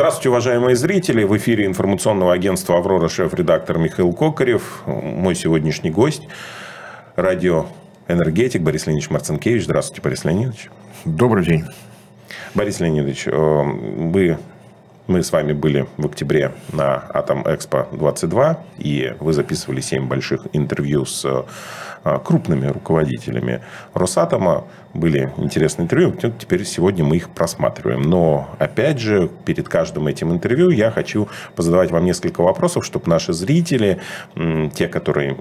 Здравствуйте, уважаемые зрители. В эфире информационного агентства «Аврора» шеф-редактор Михаил Кокарев. Мой сегодняшний гость – радиоэнергетик Борис Леонидович Марцинкевич. Здравствуйте, Борис Леонидович. Добрый день. Борис Леонидович, э, вы мы с вами были в октябре на Атом Экспо 22, и вы записывали 7 больших интервью с э, крупными руководителями Росатома. Были интересные интервью, теперь сегодня мы их просматриваем. Но, опять же, перед каждым этим интервью я хочу позадавать вам несколько вопросов, чтобы наши зрители, те, которые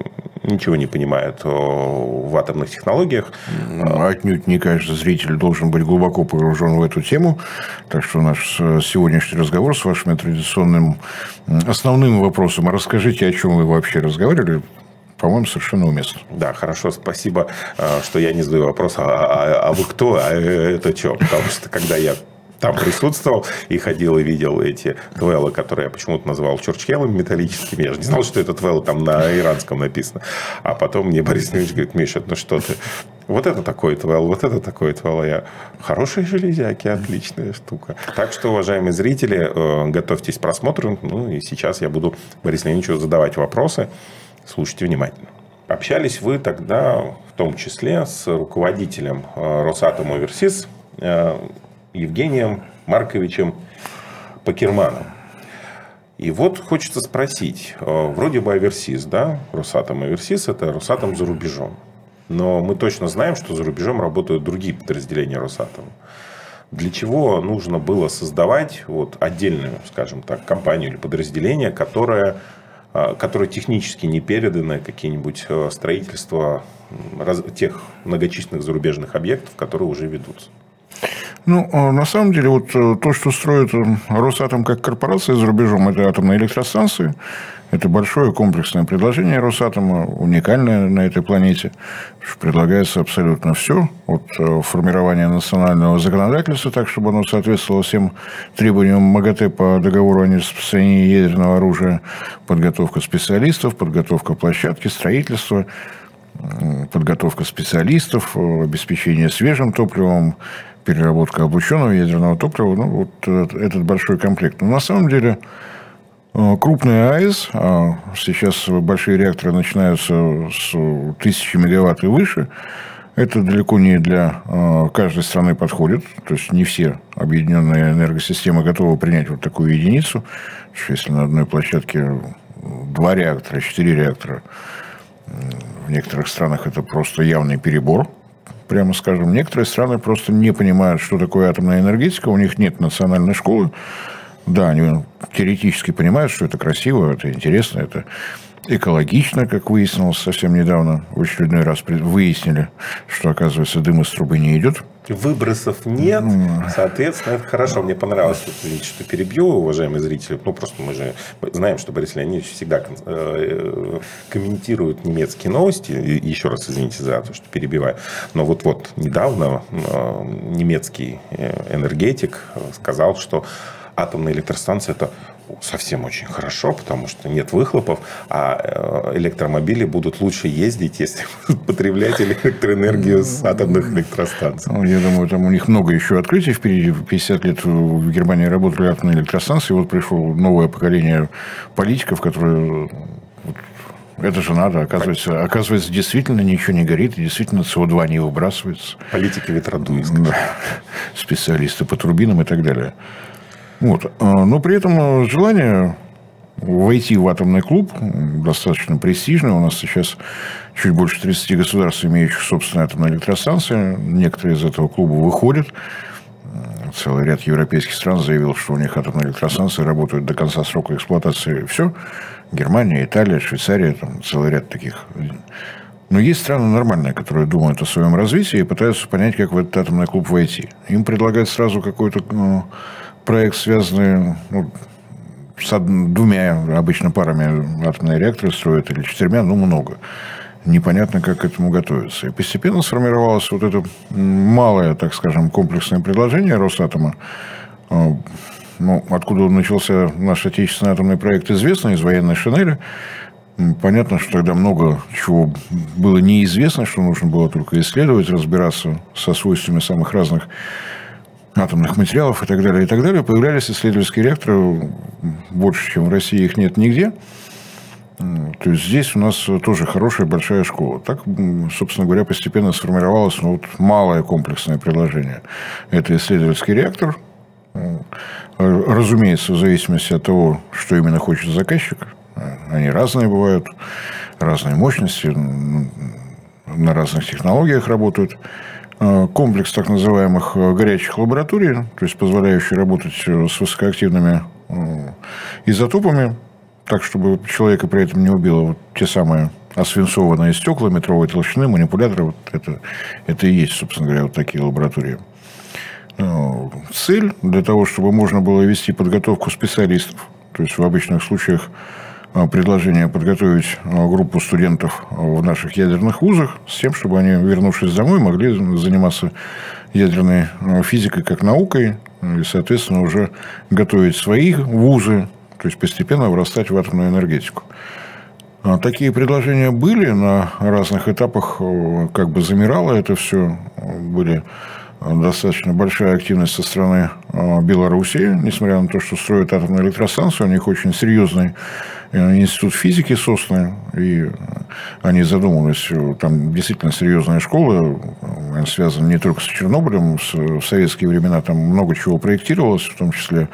ничего не понимают в атомных технологиях... Ну, отнюдь не каждый зритель должен быть глубоко погружен в эту тему. Так что наш э, сегодняшний разговор с вашим традиционным основным вопросом. А расскажите, о чем вы вообще разговаривали по-моему, совершенно уместно. Да, хорошо, спасибо, э, что я не задаю вопрос, а, а, а вы кто, а это что? Потому что когда я там присутствовал и ходил и видел эти твеллы, которые я почему-то назвал чурчхелами металлическими. Я же не знал, что это твеллы там на иранском написано. А потом мне Борис Ильич говорит, Миша, ну что ты, вот это такой твелл, вот это такой твелл. Я, хорошие железяки, отличная штука. Так что, уважаемые зрители, э, готовьтесь к просмотру. Ну и сейчас я буду Борису Леонидовичу задавать вопросы. Слушайте внимательно. Общались вы тогда в том числе с руководителем э, Росатом Оверсис э, Евгением Марковичем Покерманом. И вот хочется спросить, э, вроде бы Аверсис, да, Росатом Аверсис – это Росатом за рубежом. Но мы точно знаем, что за рубежом работают другие подразделения Росатома. Для чего нужно было создавать вот отдельную, скажем так, компанию или подразделение, которое, э, которое технически не передано какие-нибудь э, строительства тех многочисленных зарубежных объектов, которые уже ведутся? Ну, а на самом деле, вот э, то, что строит э, Росатом как корпорация за рубежом, это атомные электростанции. Это большое комплексное предложение Росатома, уникальное на этой планете. Предлагается абсолютно все. От э, формирования национального законодательства, так, чтобы оно соответствовало всем требованиям МАГАТЭ по договору о нераспространении ядерного оружия, подготовка специалистов, подготовка площадки, строительство, подготовка специалистов, обеспечение свежим топливом, переработка облученного ядерного топлива, ну, вот этот большой комплект. Но на самом деле э, крупные АЭС, а сейчас большие реакторы начинаются с тысячи мегаватт и выше, это далеко не для э, каждой страны подходит. То есть, не все объединенные энергосистемы готовы принять вот такую единицу. Если на одной площадке два реактора, четыре реактора, в некоторых странах это просто явный перебор прямо скажем. Некоторые страны просто не понимают, что такое атомная энергетика, у них нет национальной школы. Да, они теоретически понимают, что это красиво, это интересно, это экологично, как выяснилось совсем недавно. В очередной раз выяснили, что, оказывается, дым из трубы не идет. Выбросов нет, соответственно, это хорошо. Мне понравилось, что перебью, уважаемые зрители. Ну, просто мы же знаем, что Борис Леонидович всегда э, комментирует немецкие новости. И еще раз извините за то, что перебиваю. Но вот-вот недавно э, немецкий э, энергетик сказал, что атомная электростанция – это совсем очень хорошо, потому что нет выхлопов, а э, электромобили будут лучше ездить, если будут потреблять электроэнергию с атомных электростанций. Ну, я думаю, там у них много еще открытий впереди. 50 лет в Германии работали атомные электростанции, вот пришло новое поколение политиков, которые это же надо, оказывается. Оказывается, действительно ничего не горит, и действительно СО2 не выбрасывается. Политики ветродуйск. Да. Специалисты по турбинам и так далее. Вот. А, но при этом желание войти в атомный клуб достаточно престижное. У нас сейчас чуть больше 30 государств, имеющих собственные атомные электростанции. Некоторые из этого клуба выходят. Целый ряд европейских стран заявил, что у них атомные электростанции работают до конца срока эксплуатации. Все. Германия, Италия, Швейцария, там целый ряд таких. Но есть страны нормальные, которые думают о своем развитии и пытаются понять, как в этот атомный клуб войти. Им предлагают сразу какой-то ну, проект, связанный ну, с двумя обычно парами атомные реакторы строят или четырьмя, ну, много. Непонятно, как к этому готовиться. И постепенно сформировалось вот это малое, так скажем, комплексное предложение Росатома. А, ну, откуда начался наш отечественный атомный проект, известно, из военной шинели. Понятно, что тогда много чего было неизвестно, что нужно было только исследовать, разбираться со свойствами самых разных атомных материалов и так далее, и так далее, появлялись исследовательские реакторы, больше, чем в России их нет нигде. То есть здесь у нас тоже хорошая большая школа. Так, собственно говоря, постепенно сформировалось ну, вот малое комплексное предложение. Это исследовательский реактор, разумеется, в зависимости от того, что именно хочет заказчик. Они разные бывают, разные мощности, на разных технологиях работают. Комплекс так называемых горячих лабораторий, то есть позволяющий работать с высокоактивными изотопами, так, чтобы человека при этом не убило вот те самые освинцованные стекла метровой толщины, манипуляторы, вот это, это и есть, собственно говоря, вот такие лаборатории. Цель для того, чтобы можно было вести подготовку специалистов, то есть в обычных случаях предложение подготовить а, группу студентов в наших ядерных вузах с тем, чтобы они, вернувшись домой, могли заниматься ядерной а, физикой как наукой и, соответственно, уже готовить свои вузы то есть постепенно вырастать в атомную энергетику. А такие предложения были на разных этапах, как бы замирало это все. Были достаточно большая активность со стороны э, Белоруссии, несмотря на то, что строят атомную электростанцию, у них очень серьезный э, институт физики создан, и они задумывались, там действительно серьезная школа, связана не только с Чернобылем, в советские времена там много чего проектировалось, в том числе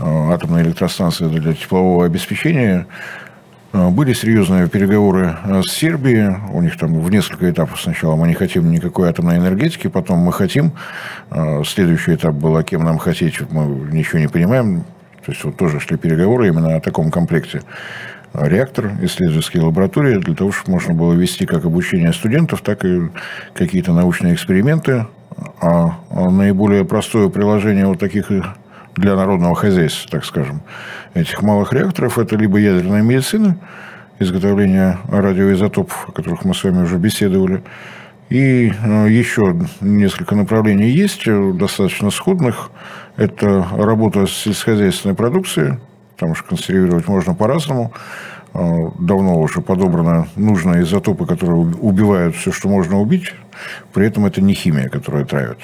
Э, атомной электростанции для теплового обеспечения. Э, были серьезные переговоры э, с Сербией. У них там в несколько этапов сначала мы не хотим никакой атомной энергетики, потом мы хотим. Следующий этап был, а кем нам хотеть, мы ничего не понимаем. То есть вот тоже шли переговоры именно о таком комплекте. Реактор, исследовательские лаборатории, для того, чтобы можно было вести как обучение студентов, так и какие-то научные эксперименты. А наиболее простое приложение вот таких для народного хозяйства, так скажем, этих малых реакторов, это либо ядерная медицина, изготовление радиоизотопов, о которых мы с вами уже беседовали, и э, еще несколько направлений есть, э, достаточно сходных. Это работа с сельскохозяйственной продукцией, потому что консервировать можно по-разному. Э, давно уже подобраны нужные изотопы, которые убивают все, что можно убить. При этом это не химия, которая травит.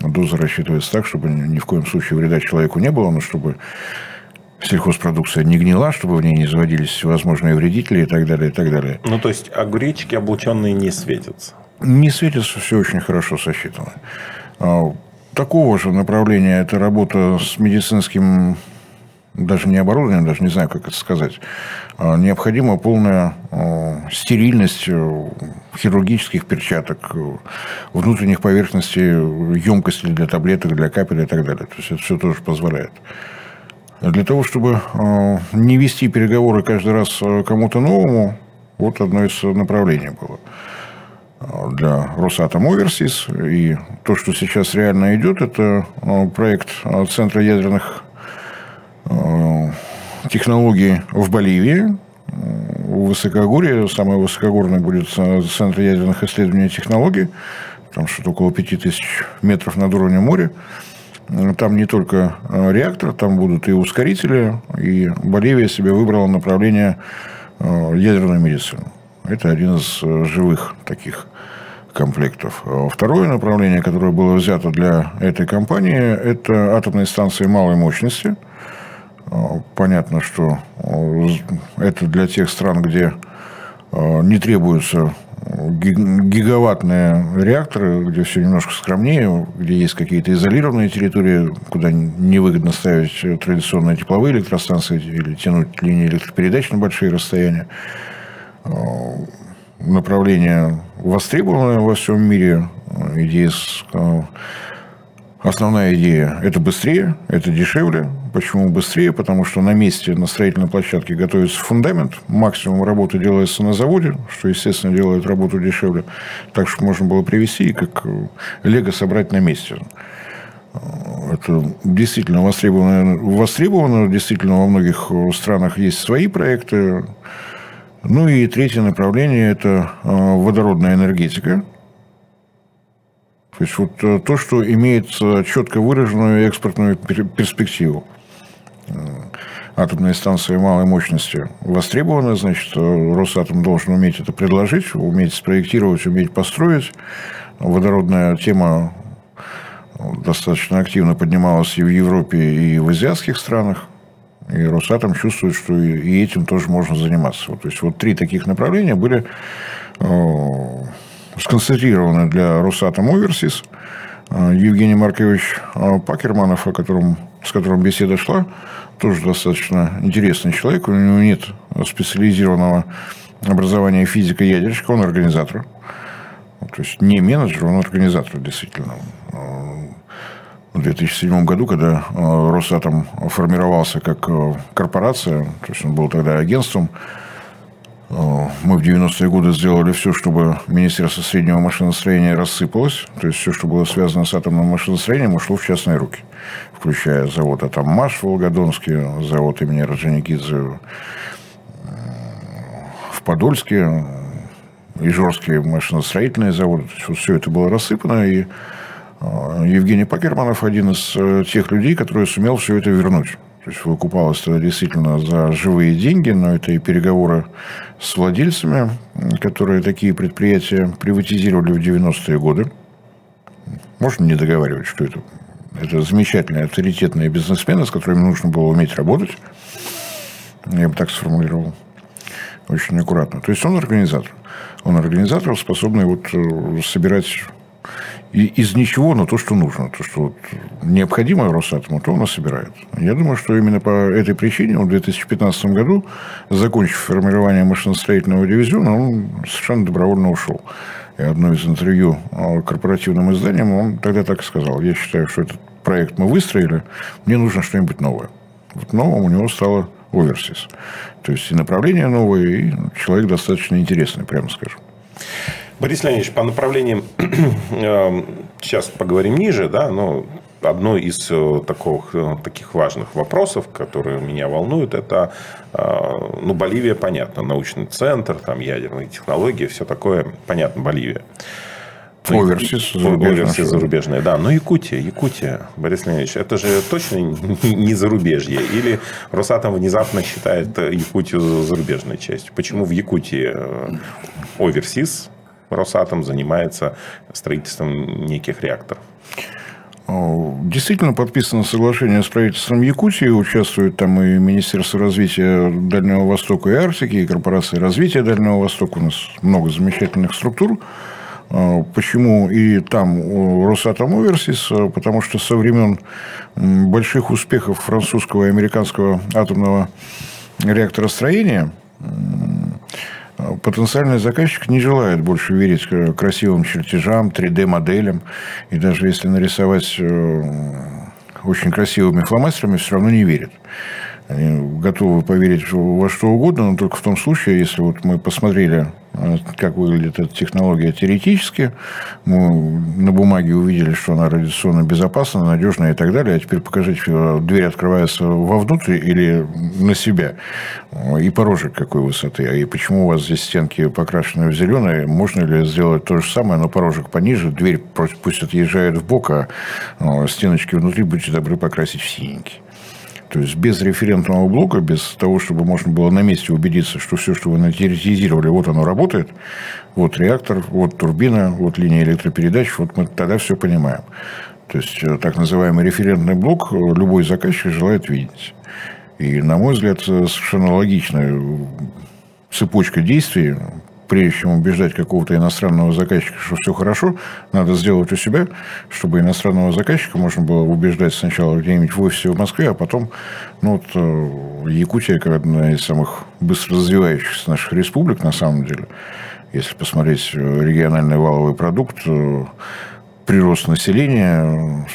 Доза рассчитывается так, чтобы ни в коем случае вреда человеку не было, но чтобы сельхозпродукция не гнила, чтобы в ней не заводились всевозможные вредители и так далее, и так далее. Ну, то есть, огуречки облученные не светятся? Не светятся, все очень хорошо сосчитано. А, такого же направления это работа с медицинским даже не оборудование, даже не знаю, как это сказать, а, необходима полная а, стерильность э, хирургических перчаток, э, внутренних поверхностей, емкости для таблеток, для капель и так далее. То есть это все тоже позволяет. Для того, чтобы а, не вести переговоры каждый раз кому-то новому, вот одно из направлений было для Росатом Оверсис. И то, что сейчас реально идет, это проект Центра ядерных Э, технологии в Боливии. В Высокогорье, самое высокогорное будет Центр ядерных исследований и технологий, там что-то около 5000 метров над уровнем моря. Там не только э, реактор, там будут и ускорители, и Боливия себе выбрала направление э, ядерной медицины. Это один из живых таких комплектов. Второе направление, которое было взято для этой компании, это атомные станции малой мощности – а, понятно, что а, это для тех стран, где а, не требуются гигаваттные реакторы, где все немножко скромнее, где есть какие-то изолированные территории, куда невыгодно ставить традиционные тепловые электростанции или тянуть линии электропередач на большие расстояния. Направление востребованное во всем мире. Идея Основная идея – это быстрее, это дешевле. Почему быстрее? Потому что на месте, на строительной площадке готовится фундамент, максимум работы делается на заводе, что, естественно, делает работу дешевле. Так что можно было привезти и как лего собрать на месте. Это действительно востребовано, востребовано. Действительно, во многих странах есть свои проекты. Ну и третье направление – это э, водородная энергетика – то есть, вот э, то, что имеет э, четко выраженную экспортную перспективу. Э, атомные станции малой мощности востребованы, значит, Росатом должен уметь это предложить, уметь спроектировать, уметь построить. Водородная тема достаточно активно поднималась и в Европе, и в азиатских странах. И Росатом чувствует, что и этим тоже можно заниматься. То есть вот три таких направления были сконцентрированы для Росатом Оверсис. Евгений Маркович Пакерманов, о котором, с которым беседа шла, тоже достаточно интересный человек. У него нет специализированного образования физика-ядерщика, он организатор. То есть не менеджер, он организатор, действительно. В 2007 году, когда Росатом формировался как корпорация, то есть он был тогда агентством, мы в 90-е годы сделали все, чтобы Министерство среднего машиностроения рассыпалось. То есть все, что было связано с атомным машиностроением, ушло в частные руки. Включая завод «Атоммаш» в Волгодонске, завод имени Раджаникидзе в Подольске, Ижорские машиностроительные заводы. Все это было рассыпано, и Евгений Пакерманов один из э, тех людей, который сумел все это вернуть. То есть выкупалось это действительно за живые деньги, но это и переговоры с владельцами, которые такие предприятия приватизировали в 90-е годы. Можно не договаривать, что это, это замечательные, авторитетные бизнесмены, с которыми нужно было уметь работать. Я бы так сформулировал. Очень аккуратно. То есть он организатор. Он организатор, способный вот э, собирать из ничего, но то, что нужно. То, что вот необходимо Росатому, то он и собирает. Я думаю, что именно по этой причине он в 2015 году, закончив формирование машиностроительного дивизиона, он совершенно добровольно ушел. И одно из интервью корпоративным изданием он тогда так и сказал. Я считаю, что этот проект мы выстроили, мне нужно что-нибудь новое. Вот новым у него стало Оверсис. То есть и направление новое, и человек достаточно интересный, прямо скажем. Борис Леонидович, по направлениям эм, сейчас поговорим ниже, да, но одно из э, таких, э, таких важных вопросов, которые меня волнуют, это э, ну, Боливия, понятно, научный центр, там ядерные технологии, все такое, понятно, Боливия. Оверсис зарубежная. зарубежная, да. Но Якутия, Якутия, Борис Леонидович, это же точно не зарубежье. Или Росатом внезапно считает Якутию зарубежной частью. Почему в Якутии оверсис, Росатом занимается строительством неких реакторов. Действительно подписано соглашение с правительством Якутии. Участвуют там и Министерство развития Дальнего Востока и Арктики, и Корпорация развития Дальнего Востока. У нас много замечательных структур. Почему и там Росатом Оверсис? Потому что со времен больших успехов французского и американского атомного реакторостроения потенциальный заказчик не желает больше верить красивым чертежам, 3D-моделям. И даже если нарисовать э, очень красивыми фломастерами, все равно не верит. Готовы поверить во что угодно, но только в том случае, если вот мы посмотрели а как выглядит эта технология теоретически. Мы на бумаге увидели, что она радиационно безопасна, надежная и так далее. А теперь покажите, дверь открывается вовнутрь или на себя. И порожек какой высоты. А и почему у вас здесь стенки покрашены в зеленое? Можно ли сделать то же самое, но порожек пониже, дверь пусть отъезжает в бок, а стеночки внутри будьте добры покрасить в синенький. То есть без референтного блока, без того, чтобы можно было на месте убедиться, что все, что вы натеоретизировали, вот оно работает, вот реактор, вот турбина, вот линия электропередач, вот мы тогда все понимаем. То есть э, так называемый референтный блок э, любой заказчик желает видеть. И, на мой взгляд, э, совершенно логичная цепочка действий прежде чем убеждать какого-то иностранного заказчика, что все хорошо, надо сделать у себя, чтобы иностранного заказчика можно было убеждать сначала где-нибудь в офисе в Москве, а потом, ну вот, э, Якутия, как одна из самых быстро развивающихся наших республик, на самом деле, если посмотреть э, региональный валовый продукт, э, прирост населения,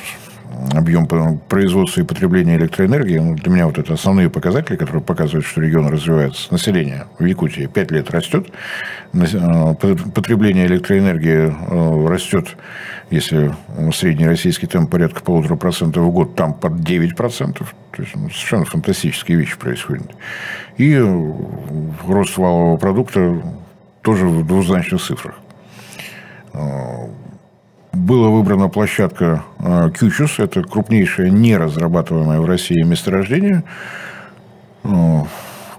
объем производства и потребления электроэнергии. Ну, для меня вот это основные показатели, которые показывают, что регион развивается. Население в Якутии 5 лет растет. Э, потребление электроэнергии э, растет, если средний российский темп порядка полутора процентов в год, там под 9 процентов. То есть ну, совершенно фантастические вещи происходят. И э, рост валового продукта тоже в двузначных цифрах была выбрана площадка Кючус. Это крупнейшее неразрабатываемое в России месторождение.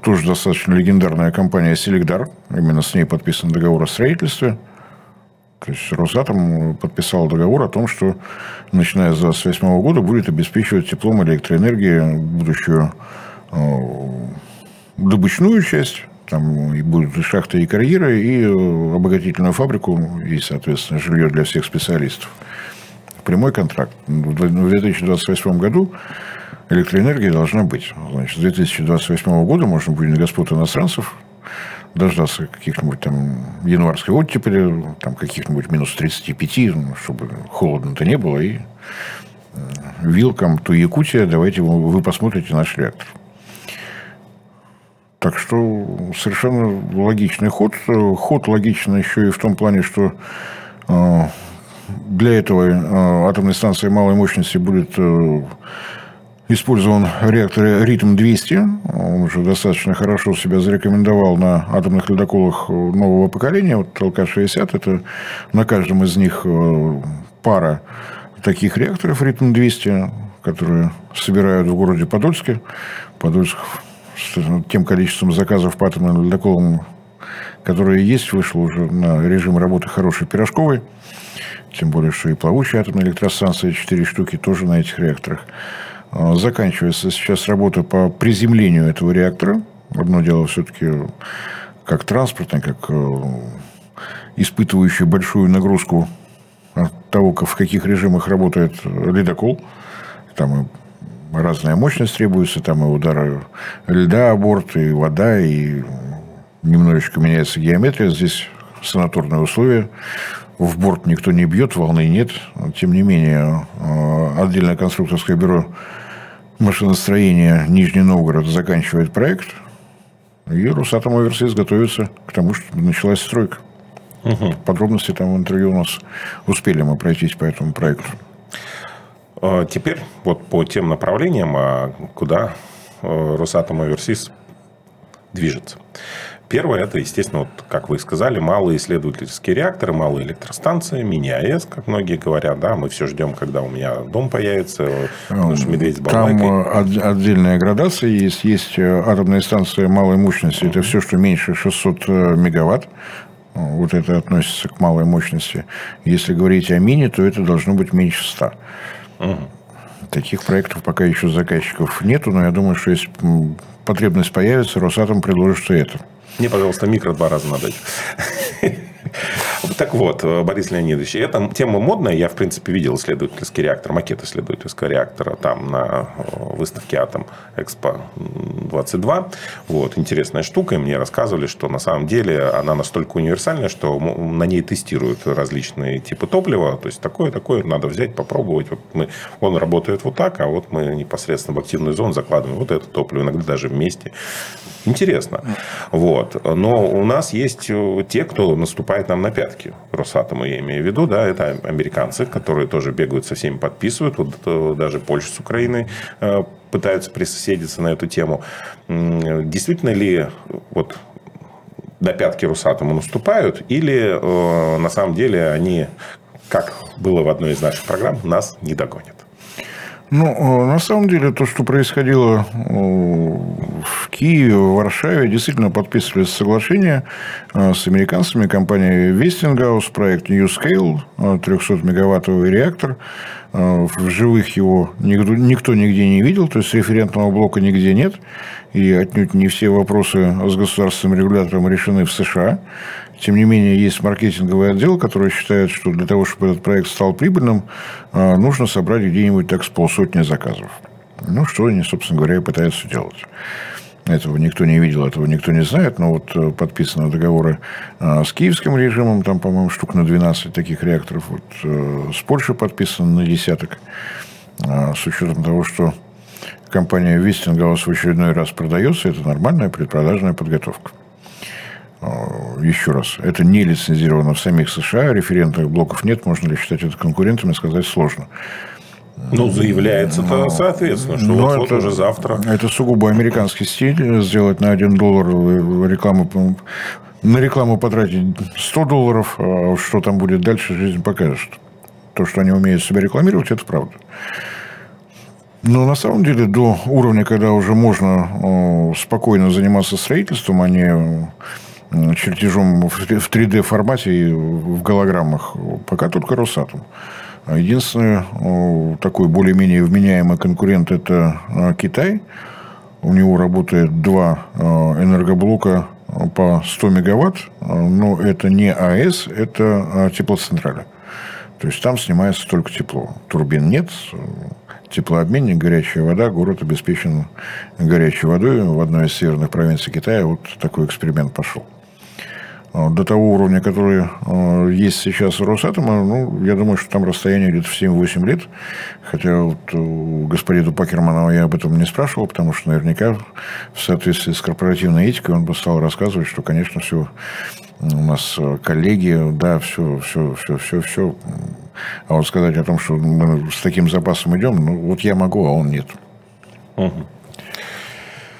Тоже достаточно легендарная компания Селегдар. Именно с ней подписан договор о строительстве. То есть Росатом подписал договор о том, что начиная с 2028 года будет обеспечивать теплом электроэнергии будущую э, добычную часть, там и будут шахты, и карьеры, и э, обогатительную фабрику, и, соответственно, жилье для всех специалистов. Прямой контракт. В 2028 году электроэнергия должна быть. Значит, с 2028 года можно будет господ иностранцев дождаться каких-нибудь там январской оттепели, там каких-нибудь минус 35, ну, чтобы холодно-то не было, и вилкам то Якутия, давайте вы посмотрите наш реактор. Так что совершенно логичный ход. Ход логичный еще и в том плане, что э, для этого э, атомной станции малой мощности будет э, использован реактор «Ритм-200». Он уже достаточно хорошо себя зарекомендовал на атомных ледоколах нового поколения. Вот ЛК-60 – это на каждом из них пара таких реакторов «Ритм-200», которые собирают в городе Подольске. Подольск с тем количеством заказов по атомным ледоколам, которые есть, вышло уже на режим работы хороший пирожковый. Тем более, что и плавучая атомная электростанция, 4 штуки, тоже на этих реакторах. А, заканчивается сейчас работа по приземлению этого реактора. Одно дело все-таки как транспортный, как э, испытывающий большую нагрузку от того, в каких режимах работает ледокол. Там разная мощность требуется, там и удары льда борт, и вода, и немножечко меняется геометрия. Здесь санаторные условия. В борт никто не бьет, волны нет. Тем не менее, э, отдельное конструкторское бюро машиностроения Нижний Новгород заканчивает проект, и Росатом Оверсис готовится к тому, что началась стройка. Угу. Подробности там в интервью у нас успели мы пройтись по этому проекту. А, теперь вот по тем направлениям, а куда э, Росатом Оверсис движется. Первое, это, естественно, вот, как вы сказали, малые исследовательские реакторы, малые электростанции, мини-АЭС, как многие говорят. Да, мы все ждем, когда у меня дом появится, потому что медведь с. Там э, отдельная градация есть. Есть э, атомные станции малой мощности. Это все, что меньше 600 э, мегаватт. Вот это относится к малой мощности. Если говорить о мини, то это должно быть меньше 100. Таких проектов пока еще заказчиков нету, но я думаю, что если потребность появится, Росатом предложит что это. Мне, пожалуйста, микро два раза надо. Так вот, Борис Леонидович, эта тема модная. Я, в принципе, видел исследовательский реактор, макет исследовательского реактора там на э, выставке Атом Экспо 22. Вот, интересная штука. И мне рассказывали, что на самом деле она настолько универсальная, что на ней тестируют различные типы топлива. То есть, такое, такое надо взять, попробовать. Вот мы, он работает вот так, а вот мы непосредственно в активную зону закладываем вот это топливо, иногда даже вместе. Интересно. Вот. Но у нас есть э, те, кто наступает нам на пятки. Росатому я имею в виду. Да, это американцы, которые тоже бегают со всеми, подписывают. Вот э, даже Польша с Украиной э, пытаются присоседиться на эту тему. Действительно ли вот до пятки Росатому наступают? Или на самом деле они, как было в одной из наших программ, нас не догонят? Ну, э, на самом деле, то, что происходило э, в Киеве, в Варшаве, действительно подписывались соглашения э, с американцами, компанией Westinghouse, проект New Scale, 300-мегаваттовый реактор. В живых его никто, никто нигде не видел, то есть референтного блока нигде нет. И отнюдь не все вопросы с государственным регулятором решены в США. Тем не менее, есть маркетинговый отдел, который считает, что для того, чтобы этот проект стал прибыльным, а, нужно собрать где-нибудь так с полсотни заказов. Ну, что они, собственно говоря, и пытаются делать. Этого никто не видел, этого никто не знает, но вот э, подписаны договоры а, с киевским режимом, там, по-моему, штук на 12 таких реакторов, вот э, с Польшей подписано на десяток, а, с учетом того, что компания Вестингаус в очередной раз продается, это нормальная предпродажная подготовка. А, еще раз, это не лицензировано в самих США, референтных блоков нет, можно ли считать это конкурентами, сказать сложно. Ну, заявляется-то, но, соответственно, что вот, это, вот уже завтра. Это сугубо американский стиль, сделать на один доллар рекламу, на рекламу потратить 100 долларов, а что там будет дальше, жизнь покажет. То, что они умеют себя рекламировать, это правда. Но на самом деле до уровня, когда уже можно спокойно заниматься строительством, а не чертежом в 3D формате и в голограммах. Пока только Росатом. Единственный такой более-менее вменяемый конкурент – это Китай. У него работает два энергоблока по 100 мегаватт, но это не АЭС, это теплоцентрали. То есть там снимается только тепло. Турбин нет, теплообменник, горячая вода, город обеспечен горячей водой. В одной из северных провинций Китая вот такой эксперимент пошел. А, до того уровня, который а, есть сейчас у Росатома, ну, я думаю, что там расстояние где-то в 7-8 лет. Хотя вот у господина Пакерманова я об этом не спрашивал, потому что наверняка в соответствии с корпоративной этикой он бы стал рассказывать, что, конечно, все у нас коллеги, да, все, все, все, все, все. А вот сказать о том, что мы с таким запасом идем, ну, вот я могу, а он нет. Угу.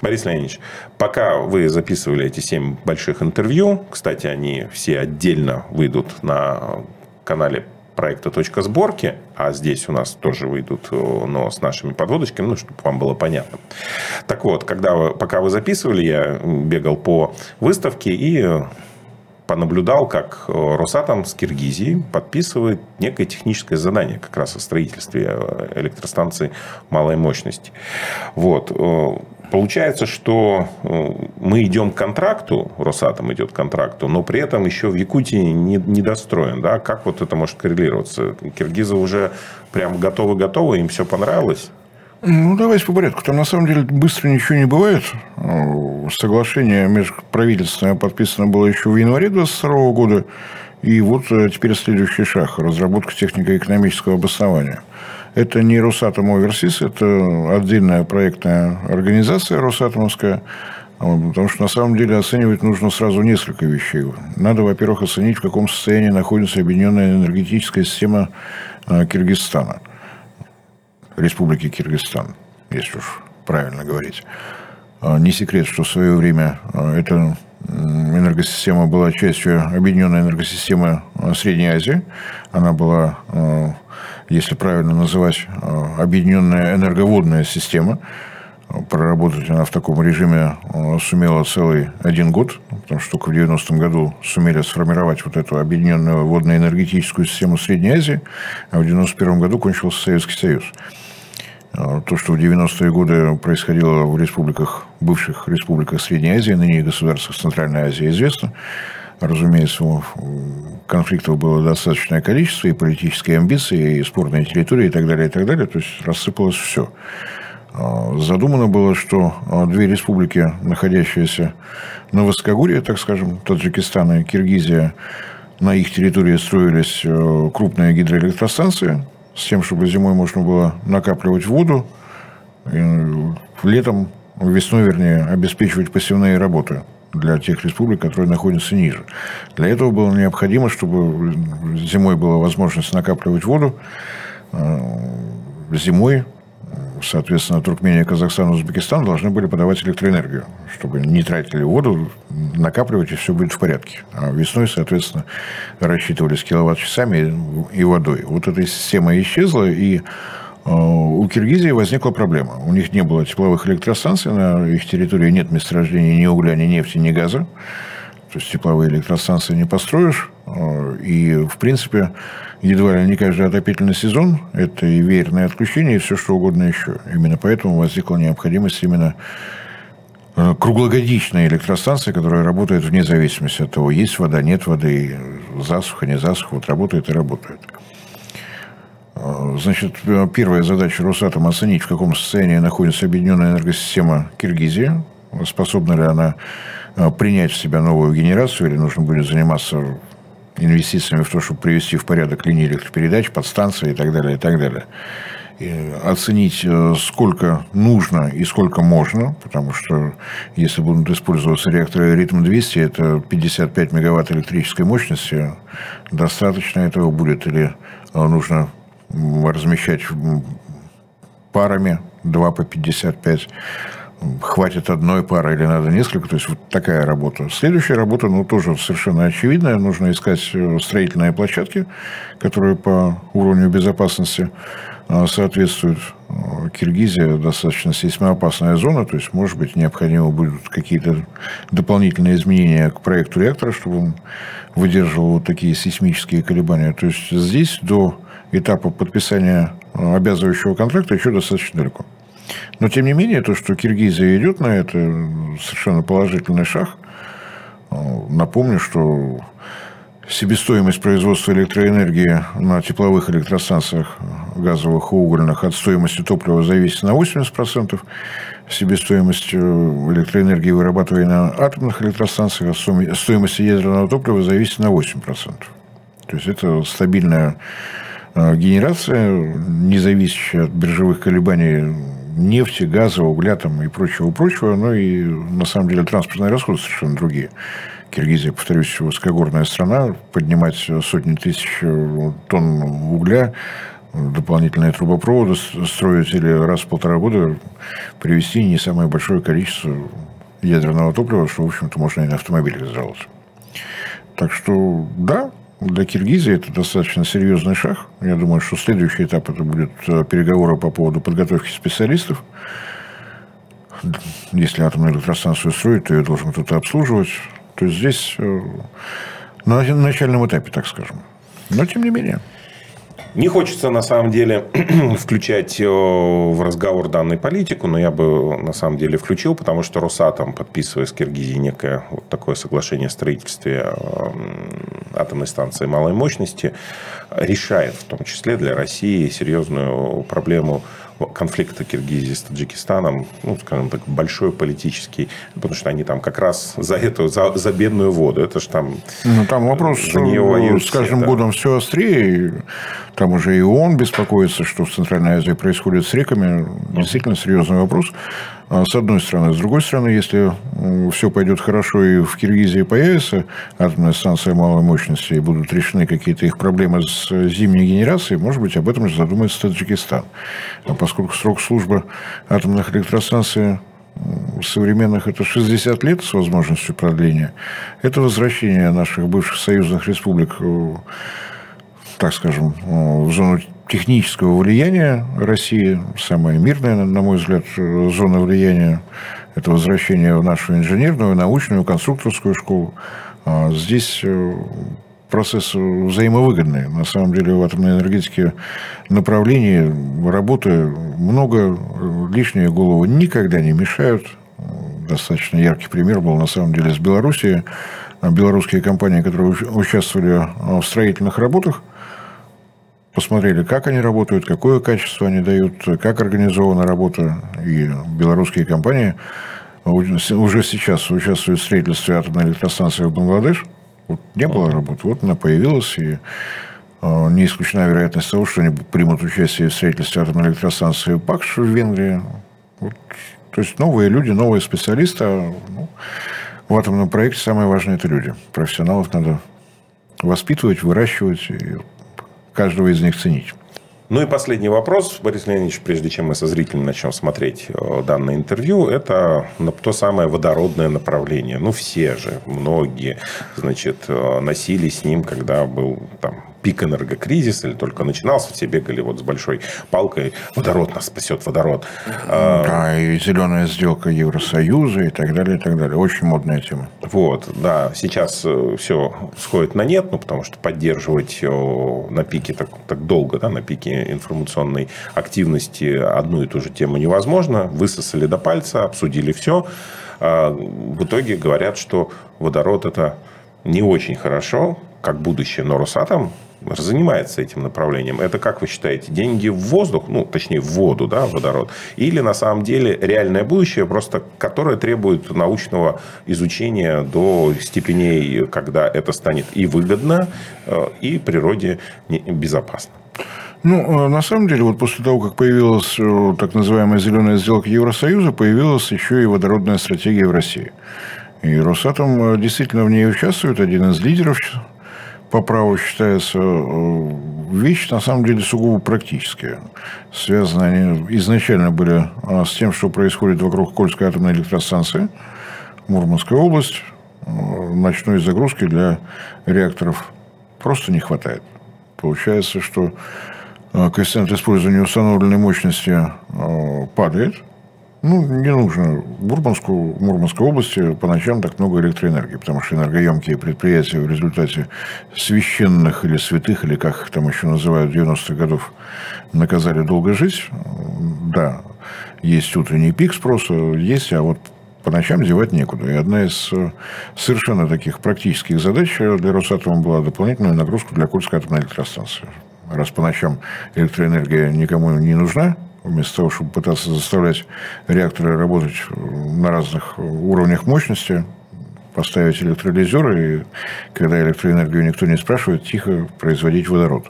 Борис Леонидович, пока вы записывали эти семь больших интервью, кстати, они все отдельно выйдут на канале проекта «Точка сборки», а здесь у нас тоже выйдут, э, но с нашими подводочками, ну, чтобы вам было понятно. Так вот, когда вы, пока вы записывали, я бегал по выставке и понаблюдал, как э, Росатом с Киргизией подписывает некое техническое задание как раз о строительстве э, электростанции малой мощности. Вот. Получается, что э, мы идем к контракту, Росатом идет к контракту, но при этом еще в Якутии не, не достроен. Да? Как вот это может коррелироваться? Киргизы уже прям готовы-готовы, им все понравилось? Ну, давайте по порядку. Там, на самом деле, быстро ничего не бывает. Соглашение межправительственное подписано было еще в январе 2022 года. И вот э, теперь следующий шаг – разработка технико-экономического обоснования. Это не Росатом Оверсис, это отдельная проектная организация Росатомовская, Потому что на самом деле оценивать нужно сразу несколько вещей. Надо, во-первых, оценить, в каком состоянии находится объединенная энергетическая система э, Киргизстана. Республики Киргизстан, если уж правильно говорить. А, не секрет, что в свое время э, эта энергосистема была частью объединенной энергосистемы э, Средней Азии. Она была если правильно называть, э, объединенная энерговодная система. Проработать она в таком режиме э, сумела целый один год, потому что только в 90-м году сумели сформировать вот эту объединенную водно-энергетическую систему Средней Азии, а в 91-м году кончился Советский Союз. Э, то, что в 90-е годы происходило в республиках, бывших республиках Средней Азии, ныне государствах Центральной Азии, известно. Разумеется, конфликтов было достаточное количество, и политические амбиции, и спорные территории, и так далее, и так далее. То есть, рассыпалось все. А, задумано было, что а, две республики, находящиеся на Воскогорье, так скажем, Таджикистан и Киргизия, на их территории строились э, крупные гидроэлектростанции с тем, чтобы зимой можно было накапливать воду, летом, весной, вернее, обеспечивать посевные работы для тех республик, которые находятся ниже. Для этого было необходимо, чтобы зимой была возможность накапливать воду. Э, зимой, соответственно, Туркмения, Казахстан, Узбекистан должны были подавать электроэнергию, чтобы не тратили воду, накапливать, и все будет в порядке. А весной, соответственно, рассчитывались киловатт-часами и водой. Вот эта система исчезла, и а, у Киргизии возникла проблема. У них не было тепловых электростанций, на их территории нет месторождений ни угля, ни нефти, ни газа. То есть тепловые электростанции не построишь. А, и, в принципе, едва ли не каждый отопительный сезон – это и веерное отключение, и все что угодно еще. Именно поэтому возникла необходимость именно а, круглогодичной электростанции, которая работает вне зависимости от того, есть вода, нет воды, засуха, не засуха, вот работает и работает. Значит, первая задача Росатома оценить, в каком состоянии находится объединенная энергосистема Киргизии, способна ли она э, принять в себя новую генерацию, или нужно будет заниматься инвестициями в то, чтобы привести в порядок линии электропередач, подстанции и так далее, и так далее. И оценить, э, сколько нужно и сколько можно, потому что если будут использоваться реакторы ритм-200, это 55 мегаватт электрической мощности, достаточно этого будет или э, нужно размещать парами, 2 по 55. Хватит одной пары или надо несколько. То есть, вот такая работа. Следующая работа, ну, тоже совершенно очевидная. Нужно искать э, строительные площадки, которые по уровню безопасности э, соответствуют. Э, Киргизия достаточно сейсмоопасная зона, то есть, может быть, необходимо будут какие-то дополнительные изменения к проекту реактора, чтобы он выдерживал вот такие сейсмические колебания. То есть, здесь до этапа подписания обязывающего контракта еще достаточно далеко. Но, тем не менее, то, что Киргизия идет на это, совершенно положительный шаг. Напомню, что себестоимость производства электроэнергии на тепловых электростанциях газовых и угольных от стоимости топлива зависит на 80%. Себестоимость э, электроэнергии, вырабатываемой на атомных электростанциях, от стоимости ядерного топлива зависит на 8%. То есть, это стабильная э, генерация, не зависящая от биржевых колебаний нефти, газа, угля там и прочего-прочего, но и на самом деле транспортные расходы совершенно другие. Киргизия, повторюсь, высокогорная страна, поднимать сотни тысяч э, тонн угля, дополнительные трубопроводы строить или раз в полтора года привезти не самое большое количество ядерного топлива, что, в общем-то, можно и на автомобилях сделать. Так что, да, для Киргизии это достаточно серьезный шаг. Я думаю, что следующий этап это будет э, переговоры по поводу подготовки специалистов. Если атомную электростанцию строить, то ее должен кто-то обслуживать. То есть здесь э, на начальном этапе, так скажем. Но тем не менее. Не хочется, на самом деле, включать э, в разговор данную политику, но я бы, на самом деле, включил, потому что Росатом, подписывая с Киргизией некое вот такое соглашение о строительстве э, атомной станции малой мощности, решает, в том числе для России, серьезную проблему конфликта Киргизии с Таджикистаном, ну, скажем так, большой политический, потому что они там как раз за эту, за, за бедную воду. Это же там... Ну, там вопрос за нее воюют с каждым все, годом да. все острее. Там уже и ООН беспокоится, что в Центральной Азии происходит с реками. Действительно серьезный вопрос. А, с одной стороны. С другой стороны, если все пойдет хорошо и в Киргизии появится атомная станция малой мощности и будут решены какие-то их проблемы с зимней генерацией, может быть, об этом же задумается Таджикистан. А поскольку срок службы атомных электростанций современных это 60 лет с возможностью продления, это возвращение наших бывших союзных республик, э, так скажем, э, в зону технического влияния России, самая мирная, на мой взгляд, зона влияния, это возвращение в нашу инженерную, научную, конструкторскую школу. А здесь э, процесс взаимовыгодный. На самом деле в атомной энергетике направлений работы много, лишние головы никогда не мешают. Достаточно яркий пример был на самом деле с Белоруссией. Белорусские компании, которые участвовали в строительных работах, посмотрели, как они работают, какое качество они дают, как организована работа. И белорусские компании уже сейчас участвуют в строительстве атомной электростанции в Бангладеш. Вот не было работы, вот она появилась, и а, не исключена вероятность того, что они примут участие в строительстве атомной электростанции ПАКШ в Венгрии. Вот. То есть новые люди, новые специалисты. А, ну, в атомном проекте самое важное – это люди. Профессионалов надо воспитывать, выращивать. И каждого из них ценить. Ну и последний вопрос, Борис Леонидович, прежде чем мы со зрителями начнем смотреть э, данное интервью, это то самое водородное направление. Ну, все же, многие, значит, э, носили с ним, когда был там пик энергокризиса или только начинался, все бегали вот с большой палкой. Водород нас спасет, водород. А, да, и зеленая сделка Евросоюза и так далее, и так далее. Очень модная тема. Вот, да. Сейчас э, все сходит на нет, ну, потому что поддерживать на пике так, так долго, да, на пике информационной активности одну и ту же тему невозможно. Высосали до пальца, обсудили все. А, в итоге говорят, что водород это не очень хорошо, как будущее, но Росатом занимается этим направлением. Это, как вы считаете, деньги в воздух, ну, точнее, в воду, да, водород, или на самом деле реальное будущее, просто которое требует научного изучения до степеней, когда это станет и выгодно, э, и природе безопасно? Ну, э, на самом деле, вот после того, как появилась э, так называемая зеленая сделка Евросоюза, появилась еще и водородная стратегия в России. И Росатом действительно в ней участвует, один из лидеров по праву считается э, вещи на самом деле сугубо практические. Связаны они изначально были а, с тем, что происходит вокруг Кольской атомной электростанции, Мурманская область. Ночной загрузки для реакторов просто не хватает. Получается, что коэффициент использования установленной мощности падает – ну, не нужно в Мурманску, в Мурманской области по ночам так много электроэнергии, потому что энергоемкие предприятия в результате священных или святых, или как их там еще называют, 90-х годов, наказали долго жить. Да, есть утренний пик спроса, есть, а вот по ночам девать некуда. И одна из э, совершенно таких практических задач для Росатома была дополнительная нагрузка для Кольской атомной электростанции. Раз по ночам электроэнергия никому не нужна, вместо того, чтобы пытаться заставлять реакторы работать на разных уровнях мощности, поставить электролизеры, и когда электроэнергию никто не спрашивает, тихо производить водород.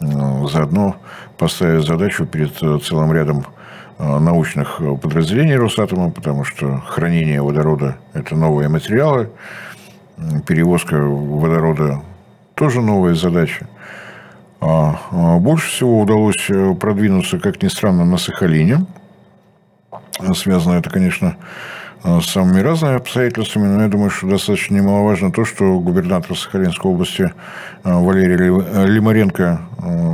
Ну, заодно поставить задачу перед целым рядом э, научных подразделений Росатома, потому что хранение водорода – это новые материалы, перевозка водорода – тоже новые задачи. А, а больше всего удалось э, продвинуться, как ни странно, на Сахалине. Связано это, конечно, э, с самыми разными обстоятельствами, но я думаю, что достаточно немаловажно то, что губернатор Сахалинской области э, Валерий Лимаренко,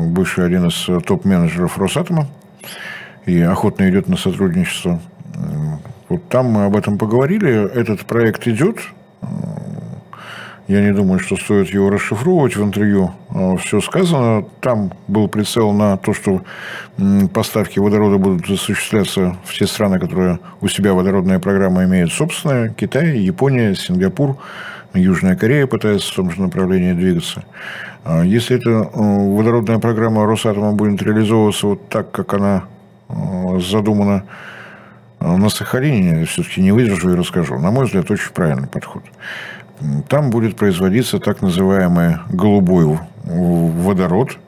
бывший один из топ-менеджеров Росатома, и охотно идет на сотрудничество. Вот там мы об этом поговорили. Этот проект идет. Я не думаю, что стоит его расшифровывать в интервью. А, Все сказано. Там был прицел на то, что поставки водорода будут осуществляться в те страны, которые у себя водородная программа имеют собственная. Китай, Япония, Сингапур, Южная Корея пытается в том же направлении двигаться. А, если эта э, водородная программа Росатома будет реализовываться вот так, как она задумана на Сахалине, все-таки не выдержу и расскажу. На мой взгляд, очень правильный подход. Там будет производиться так называемый голубой водород.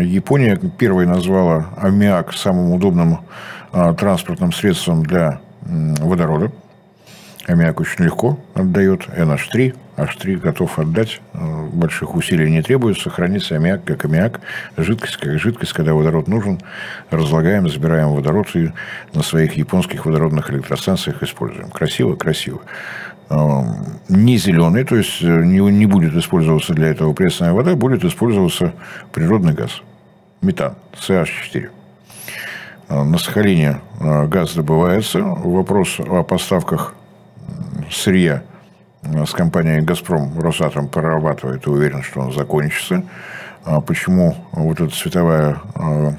Япония первой назвала аммиак самым удобным а, транспортным средством для водорода. Аммиак очень легко отдает. NH3. H3 готов отдать. Э, больших усилий не требуется. Сохранится аммиак как аммиак. Жидкость как жидкость, когда водород нужен. Разлагаем, забираем водород и на своих японских водородных электростанциях используем. Красиво, красиво. Не зеленый, то есть э, не, не будет использоваться для этого пресная вода, будет использоваться природный газ. Метан, CH4. На Сахалине газ добывается. Вопрос о поставках сырья с компанией «Газпром» Росатом прорабатывает уверен, что он закончится. А почему вот эта цветовая а,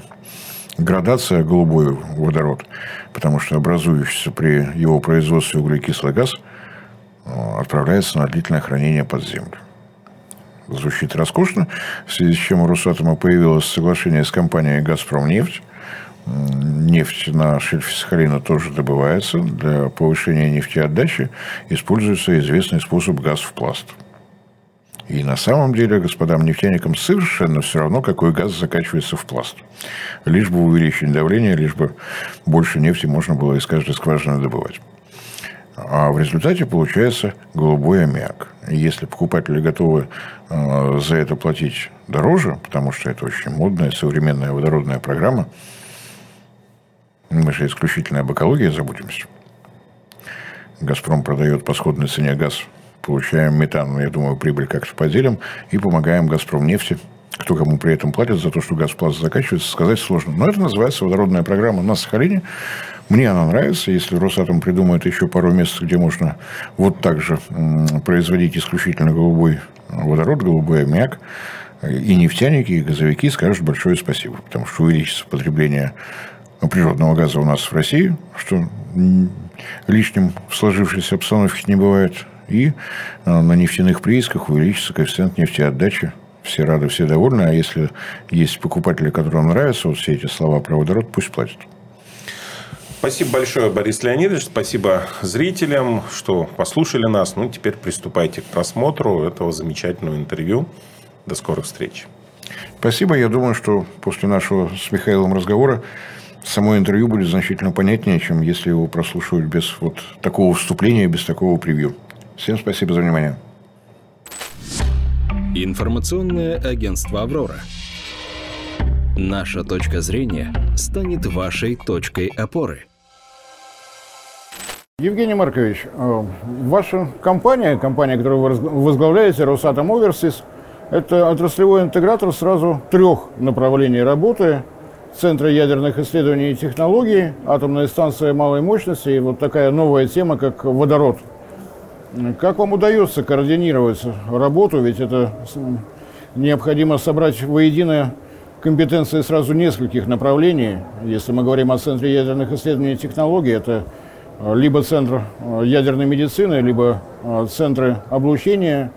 градация голубой водород? Потому что образующийся при его производстве углекислый газ а, отправляется на длительное хранение под землю. Звучит роскошно, в связи с чем у Росатома появилось соглашение с компанией «Газпром нефть», Нефть на шельфе Сахалина тоже добывается. Для повышения нефтеотдачи используется известный способ газ в пласт. И на самом деле господам нефтяникам совершенно все равно, какой газ закачивается в пласт. Лишь бы увеличить давление, лишь бы больше нефти можно было из каждой скважины добывать. А в результате получается голубой аммиак. И если покупатели готовы э, за это платить дороже, потому что это очень модная современная водородная программа, мы же исключительно об экологии заботимся. «Газпром» продает по сходной цене газ. Получаем метан, я думаю, прибыль как-то поделим. И помогаем «Газпром» нефти. Кто кому при этом платит за то, что газ пласт заканчивается, сказать сложно. Но это называется водородная программа на Сахалине. Мне она нравится. Если Росатом придумает еще пару мест, где можно вот так же производить исключительно голубой водород, голубой аммиак, и нефтяники, и газовики скажут большое спасибо, потому что увеличится потребление природного газа у нас в России, что лишним в сложившейся обстановке не бывает. И э, на нефтяных приисках увеличится коэффициент нефтеотдачи. Все рады, все довольны. А если есть покупатели, которым нравятся вот все эти слова про водород, пусть платят. Спасибо большое, Борис Леонидович. Спасибо зрителям, что послушали нас. Ну, теперь приступайте к просмотру этого замечательного интервью. До скорых встреч. Спасибо. Я думаю, что после нашего с Михаилом разговора само интервью будет значительно понятнее, чем если его прослушивать без вот такого вступления, без такого превью. Всем спасибо за внимание. Информационное агентство «Аврора». Наша точка зрения станет вашей точкой опоры. Евгений Маркович, э, ваша компания, компания, которую вы возглавляете, Росатом Оверсис, это отраслевой интегратор сразу трех направлений работы. Центра ядерных исследований и технологий, атомная станция малой мощности и вот такая новая тема, как водород. Как вам удается координировать работу? Ведь это необходимо собрать воедино компетенции сразу нескольких направлений. Если мы говорим о Центре ядерных исследований и технологий, это либо Центр э, ядерной медицины, либо э, Центры облучения.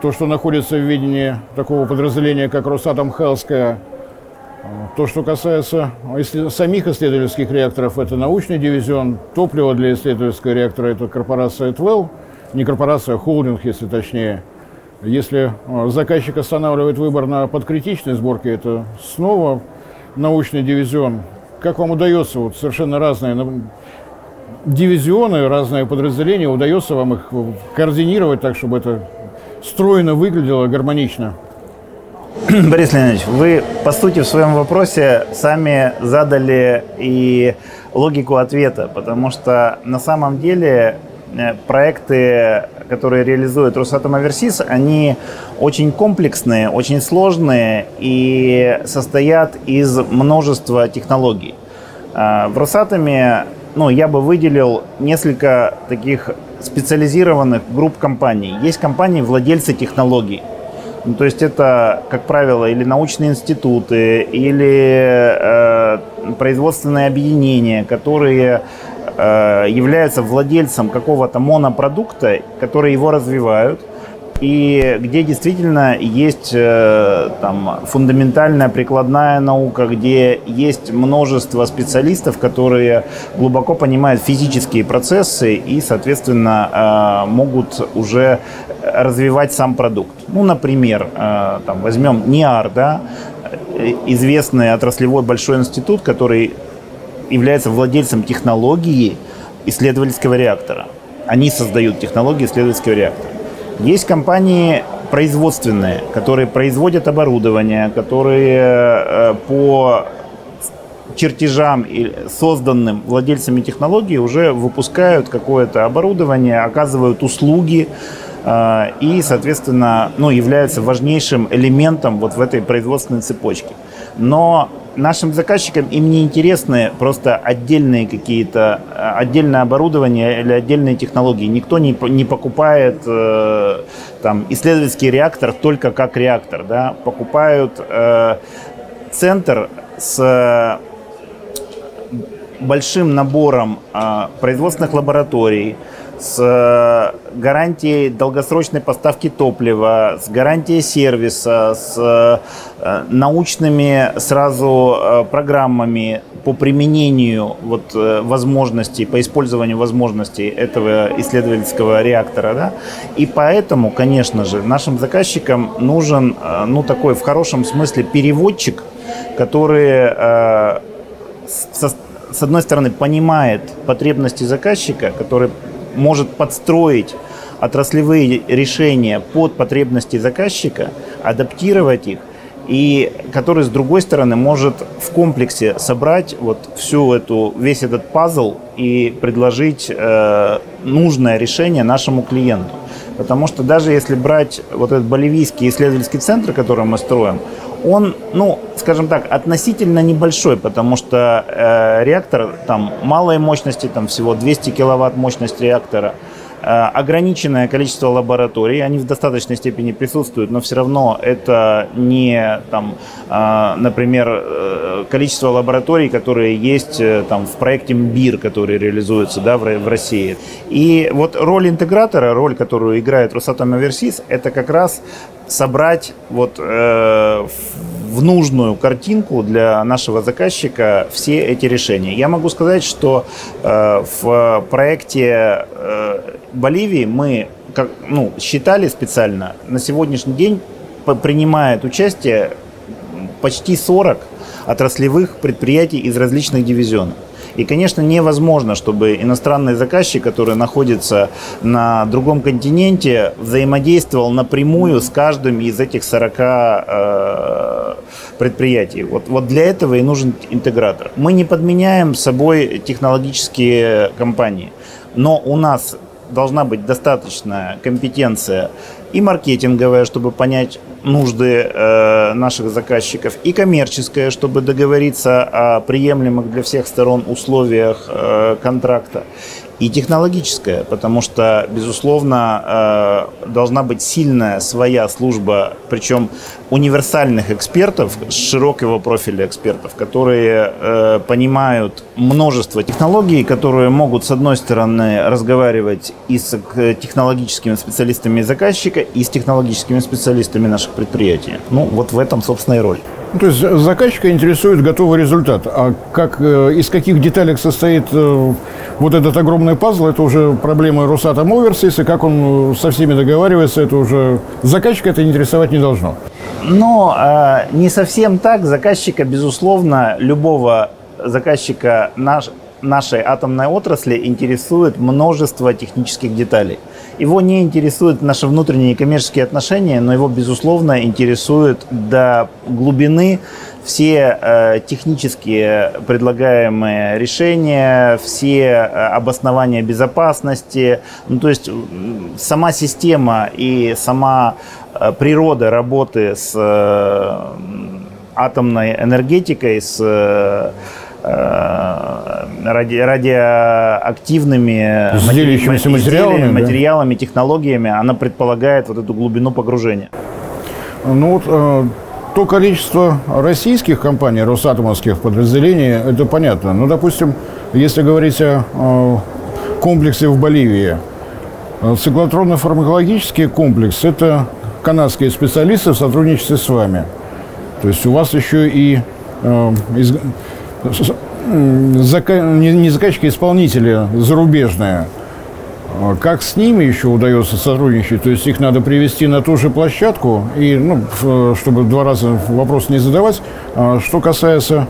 То, что находится в видении такого подразделения, как Росатом Хелская. То, что касается самих исследовательских реакторов, это научный дивизион. Топливо для исследовательского реактора – это корпорация Твел. Не корпорация, а холдинг, если точнее – если э, заказчик останавливает выбор на подкритичной сборке, это снова научный дивизион. Как вам удается, вот совершенно разные дивизионы, разные подразделения, удается вам их координировать так, чтобы это стройно выглядело, гармонично? Борис Леонидович, вы, по сути, в своем вопросе сами задали и логику ответа, потому что на самом деле Э, проекты, которые реализует Росатом Аверсис, они очень комплексные, очень сложные и состоят из множества технологий. Э, в Росатоме ну, я бы выделил несколько таких специализированных групп компаний. Есть компании владельцы технологий. Ну, то есть это, как правило, или научные институты, или э, производственные объединения, которые Э, являются владельцем какого-то монопродукта, которые его развивают, и где действительно есть э, там, фундаментальная прикладная наука, где есть множество специалистов, которые глубоко понимают физические процессы и, соответственно, э, могут уже развивать сам продукт. Ну, например, там, возьмем НИАР, да, известный отраслевой большой институт, который является владельцем технологии исследовательского реактора. Они создают технологии исследовательского реактора. Есть компании производственные, которые производят оборудование, которые э, по чертежам, созданным владельцами технологии, уже выпускают какое-то оборудование, оказывают услуги э, и, соответственно, ну, являются важнейшим элементом вот в этой производственной цепочке. Но нашим заказчикам им не интересны просто отдельные какие-то, э, отдельное оборудование или отдельные технологии. Никто не, не покупает э, там, исследовательский реактор только как реактор. Да? Покупают э, центр с большим набором э, производственных лабораторий, с э, гарантией долгосрочной поставки топлива, с гарантией сервиса, с э, научными сразу э, программами по применению вот возможностей, по использованию возможностей этого исследовательского реактора. Да? И поэтому, конечно же, нашим заказчикам нужен, ну, такой в хорошем смысле переводчик, который с одной стороны понимает потребности заказчика, который может подстроить отраслевые решения под потребности заказчика, адаптировать их, и который, с другой стороны, может в комплексе собрать вот всю эту, весь этот пазл и предложить э, нужное решение нашему клиенту. Потому что даже если брать вот этот боливийский исследовательский центр, который мы строим, он, ну, скажем так, относительно небольшой, потому что э, реактор там малой мощности, там всего 200 киловатт мощность реактора – Э, ограниченное количество лабораторий, они в достаточной степени присутствуют, но все равно это не, там, э, например, э, количество лабораторий, которые есть там, в проекте МБИР, который реализуется да, в России. И вот роль интегратора, роль, которую играет Росатом Оверсис, это как раз собрать вот, э, в нужную картинку для нашего заказчика все эти решения. Я могу сказать, что э, в проекте э, Боливии мы как, ну, считали специально, на сегодняшний день принимает участие почти 40 отраслевых предприятий из различных дивизионов. И, конечно, невозможно, чтобы иностранный заказчик, который находится на другом континенте, взаимодействовал напрямую с каждым из этих 40 э, предприятий. Вот, вот для этого и нужен интегратор. Мы не подменяем собой технологические компании, но у нас должна быть достаточная компетенция и маркетинговая, чтобы понять нужды э, наших заказчиков, и коммерческая, чтобы договориться о приемлемых для всех сторон условиях э, контракта и технологическая, потому что, безусловно, э, должна быть сильная своя служба, причем универсальных экспертов, широкого профиля экспертов, которые э, понимают множество технологий, которые могут, с одной стороны, разговаривать и с технологическими специалистами заказчика, и с технологическими специалистами наших предприятий. Ну, вот в этом, собственно, и роль. Ну, то есть заказчика интересует готовый результат. А как, э, из каких деталек состоит э, вот этот огромный пазл, это уже проблема Росатом Оверсис, и как он э, со всеми договаривается, это уже заказчика это интересовать не должно. Но э, не совсем так. Заказчика, безусловно, любого заказчика наш, нашей атомной отрасли интересует множество технических деталей. Его не интересуют наши внутренние коммерческие отношения, но его, безусловно, интересует до глубины все э, технические предлагаемые решения, все э, обоснования безопасности. Ну, то есть сама система и сама э, природа работы с э, атомной энергетикой, с э, Э, ради, радиоактивными материалами, материалами, материалами, технологиями, она предполагает вот эту глубину погружения. Ну вот э, то количество российских компаний, росатомовских подразделений, это понятно. Ну, допустим, если говорить о, комплексе в Боливии, э, циклотронно-фармакологический комплекс – это канадские специалисты в сотрудничестве с вами. То есть у вас еще и э, из, не заказчики, а исполнители зарубежные. А как с ними еще удается сотрудничать? То есть их надо привести на ту же площадку, и, ну, чтобы два раза вопрос не задавать. А что касается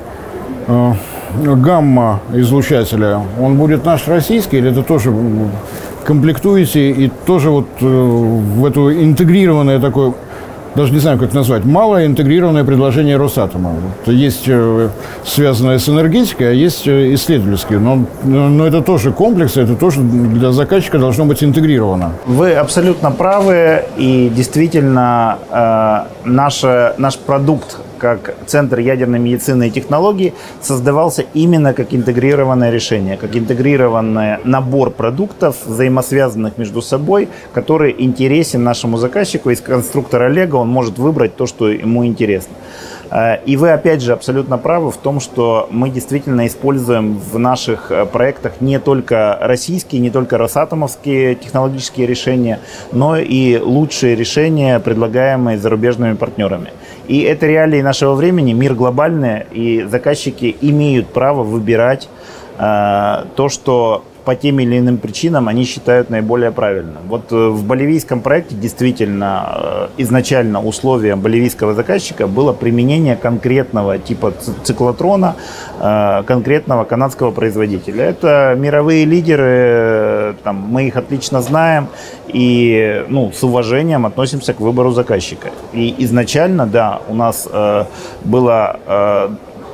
гамма-излучателя, он будет наш российский или это тоже комплектуете и тоже вот э, в эту интегрированное такое даже не знаю, как назвать, малое интегрированное предложение Росатома. Есть э, связанное с энергетикой, а есть э, исследовательские. Но, но это тоже комплекс, это тоже для заказчика должно быть интегрировано. Вы абсолютно правы, и действительно э, наш, наш продукт как Центр ядерной медицины и технологий создавался именно как интегрированное решение, как интегрированный набор продуктов, взаимосвязанных между собой, который интересен нашему заказчику. Из конструктора Лего он может выбрать то, что ему интересно. Э, и вы, опять же, абсолютно правы в том, что мы действительно используем в наших э, проектах не только российские, не только росатомовские технологические решения, но и лучшие решения, предлагаемые зарубежными партнерами. И это реалии нашего времени, мир глобальный, и заказчики имеют право выбирать э, то, что по тем или иным причинам они считают наиболее правильным. Вот э, в боливийском проекте действительно э, изначально условием боливийского заказчика было применение конкретного типа циклотрона, э, конкретного канадского производителя. Это мировые лидеры, там, мы их отлично знаем и ну, с уважением относимся к выбору заказчика. И изначально, да, у нас было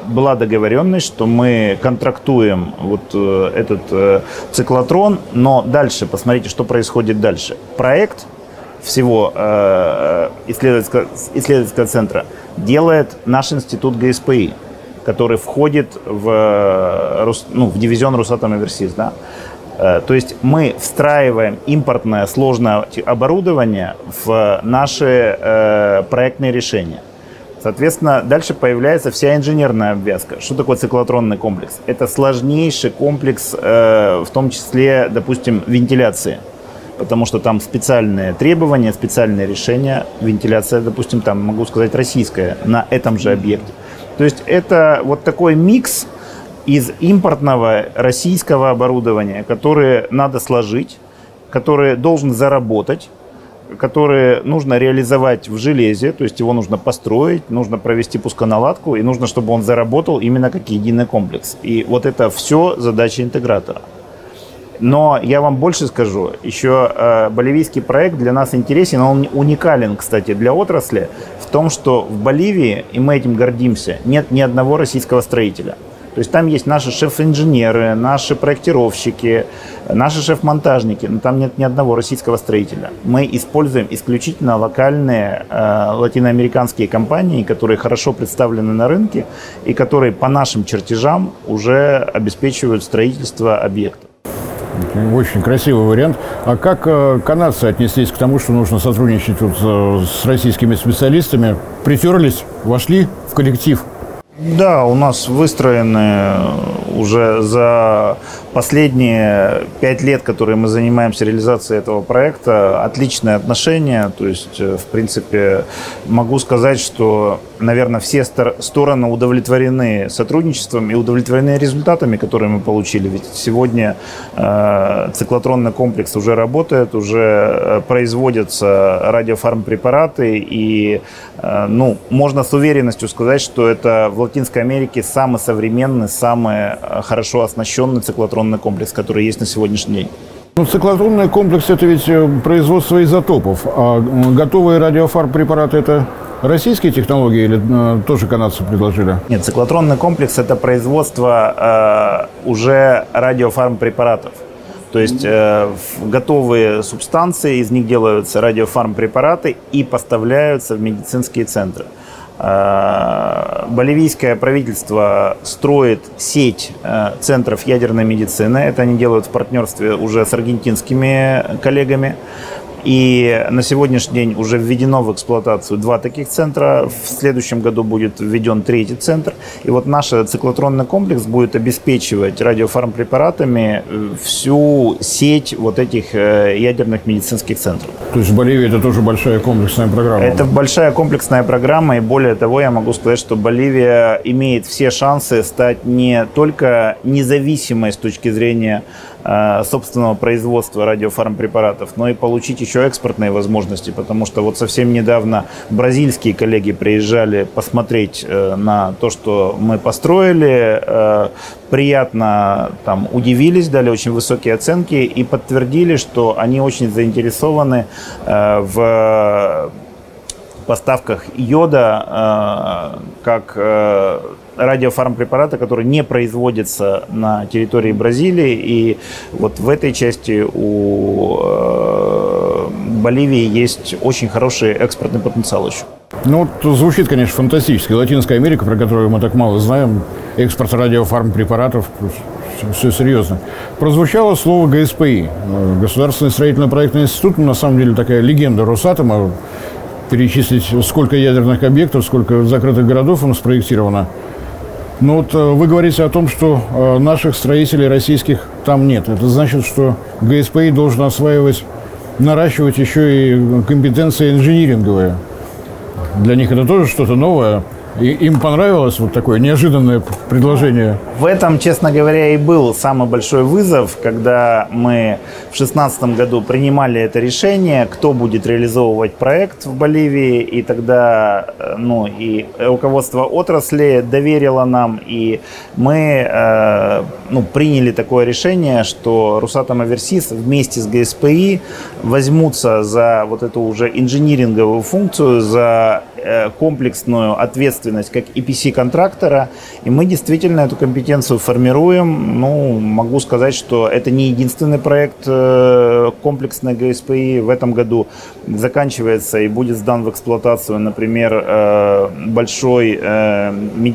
была договоренность, что мы контрактуем вот э, этот э, циклотрон, но дальше, посмотрите, что происходит дальше. Проект всего э, исследовательского, исследовательского центра делает наш институт ГСПИ, который входит в, ну, в дивизион Росатом Оверсис. Да? То есть мы встраиваем импортное сложное оборудование в наши проектные решения. Соответственно, дальше появляется вся инженерная обвязка. Что такое циклотронный комплекс? Это сложнейший комплекс, э, в том числе, допустим, вентиляции. Потому что там специальные требования, специальные решения. Вентиляция, допустим, там, могу сказать, российская на этом же объекте. То есть это вот такой микс из импортного российского оборудования, которое надо сложить, которое должен заработать, который нужно реализовать в железе, то есть его нужно построить, нужно провести пусконаладку, и нужно, чтобы он заработал именно как единый комплекс. И вот это все задача интегратора. Но я вам больше скажу, еще э, боливийский проект для нас интересен, он уникален, кстати, для отрасли в том, что в Боливии, и мы этим гордимся, нет ни одного российского строителя. То есть там есть наши шеф-инженеры, наши проектировщики, наши шеф-монтажники, но там нет ни одного российского строителя. Мы используем исключительно локальные э, латиноамериканские компании, которые хорошо представлены на рынке и которые по нашим чертежам уже обеспечивают строительство объекта. Очень красивый вариант. А как э, канадцы отнеслись к тому, что нужно сотрудничать вот, э, с российскими специалистами? Притерлись, вошли в коллектив? Да, у нас выстроены уже за последние пять лет, которые мы занимаемся реализацией этого проекта, отличные отношения. То есть, э, в принципе, могу сказать, что, наверное, все стороны удовлетворены сотрудничеством и удовлетворены результатами, которые мы получили. Ведь сегодня э, циклотронный комплекс уже работает, уже э, производятся радиофармпрепараты, и ну, можно с уверенностью сказать, что это в Латинской Америке самый современный, самый э, хорошо оснащенный циклотрон циклотронный комплекс, который есть на сегодняшний день. Ну, циклотронный комплекс – это ведь э, производство изотопов, а готовые радиофарм-препараты – это российские технологии или э, тоже канадцы предложили? Нет, циклотронный комплекс – это производство э, уже радиофарм-препаратов. То есть э, готовые субстанции, из них делаются радиофарм-препараты и поставляются в медицинские центры. Э, боливийское правительство строит сеть э, центров ядерной медицины. Это они делают в партнерстве уже с аргентинскими коллегами. И на сегодняшний день уже введено в эксплуатацию два таких центра. В следующем году будет введен третий центр. И вот наш циклотронный комплекс будет обеспечивать радиофармпрепаратами э, всю сеть вот этих э, ядерных медицинских центров. То есть в Боливии это тоже большая комплексная программа? Это большая комплексная программа. И более того, я могу сказать, что Боливия имеет все шансы стать не только независимой с точки зрения собственного производства радиофармпрепаратов, но и получить еще экспортные возможности, потому что вот совсем недавно бразильские коллеги приезжали посмотреть э, на то, что мы построили, э, приятно там удивились, дали очень высокие оценки и подтвердили, что они очень заинтересованы в поставках йода как радиофармпрепарата, который не производится на территории Бразилии. И вот в этой части у э, Боливии есть очень хороший экспортный потенциал еще. Ну, вот звучит, конечно, фантастически. Латинская Америка, про которую мы так мало знаем, экспорт радиофармпрепаратов, все серьезно. Прозвучало слово ГСПИ, Государственный строительно-проектный институт, на самом деле такая легенда Росатома, перечислить, сколько ядерных объектов, сколько закрытых городов он спроектировано – ну вот э, вы говорите о том, что э, наших строителей российских там нет. Это значит, что ГСПИ должен осваивать, наращивать еще и компетенции инжиниринговые. Для них это тоже что-то новое. И им понравилось вот такое неожиданное предложение? В этом, честно говоря, и был самый большой вызов, когда мы в 2016 году принимали это решение, кто будет реализовывать проект в Боливии, и тогда э, ну, и руководство отрасли доверило нам, и мы э, ну, приняли такое решение, что Русатом Аверсис вместе с ГСПИ возьмутся за вот эту уже инжиниринговую функцию, за Э, комплексную ответственность как EPC-контрактора, и мы действительно эту компетенцию формируем. Ну, могу сказать, что это не единственный проект э, комплексной ГСПИ. В этом году заканчивается и будет сдан в эксплуатацию, например, э, большой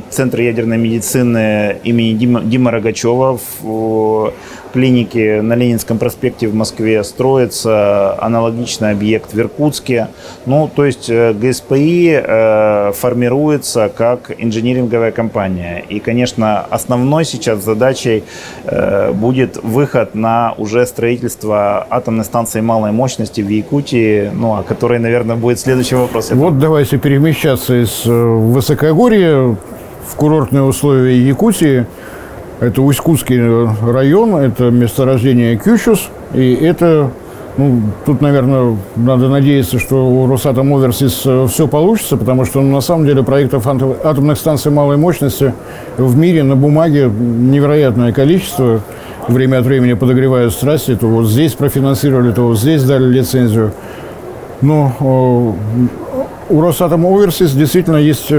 центр ядерной медицины имени Дима, Дима Рогачева в клиники на Ленинском проспекте в Москве строится аналогичный объект в Иркутске. Ну, то есть э, ГСПИ э, формируется как инжиниринговая компания. И, конечно, основной сейчас задачей э, будет выход на уже строительство атомной станции малой мощности в Якутии, ну, о которой, наверное, будет следующий вопрос. Вот давайте перемещаться из э, высокогорья в курортные условия Якутии. Это Усть-Кутский район, это месторождение Кючус, и это Ну, тут, наверное, надо надеяться, что у Росатом Оверсис э, все получится, потому что ну, на самом деле проектов атомных станций малой мощности в мире на бумаге невероятное количество. Время от времени подогревают страсти, то вот здесь профинансировали, то вот здесь дали лицензию. Но у Росатом Оверсис действительно есть э,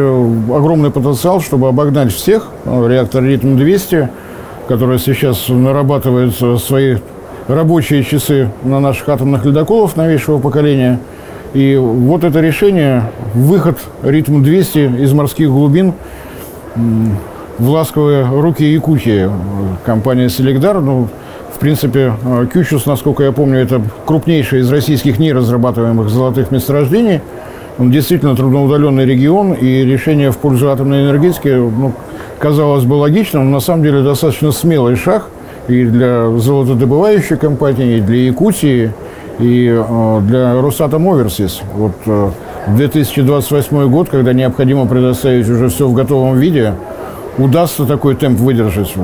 огромный потенциал, чтобы обогнать всех. Реактор Ритм-200, который сейчас нарабатывает свои рабочие часы на наших атомных ледоколов новейшего поколения. И вот это решение, выход ритм-200 из морских глубин в ласковые руки Якутии. Компания «Селегдар», ну, в принципе, «Кючус», насколько я помню, это крупнейший из российских неразрабатываемых золотых месторождений. Он действительно трудноудаленный регион, и решение в пользу атомной энергетики, ну, казалось бы, логичным, но на самом деле достаточно смелый шаг – и для золотодобывающей компании, и для Якутии, и э, для Росатом Оверсис. Вот э, 2028 год, когда необходимо предоставить уже все в готовом виде, удастся такой темп выдержать?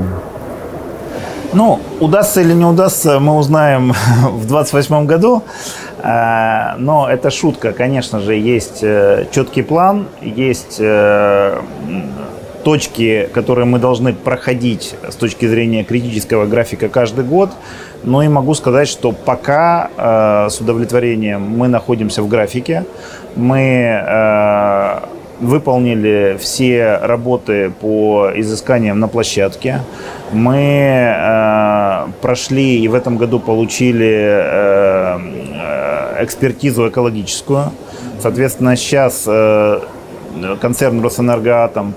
Ну, удастся или не удастся, мы узнаем в 2028 году. Э, но это шутка. Конечно же, есть э, четкий план, есть э, точки, которые мы должны проходить с точки зрения критического графика каждый год. Но и могу сказать, что пока э, с удовлетворением мы находимся в графике. Мы выполнили все работы по изысканиям на площадке. Мы э, прошли и в этом году получили э, экспертизу экологическую. Соответственно, сейчас э, концерн Росэнергоатом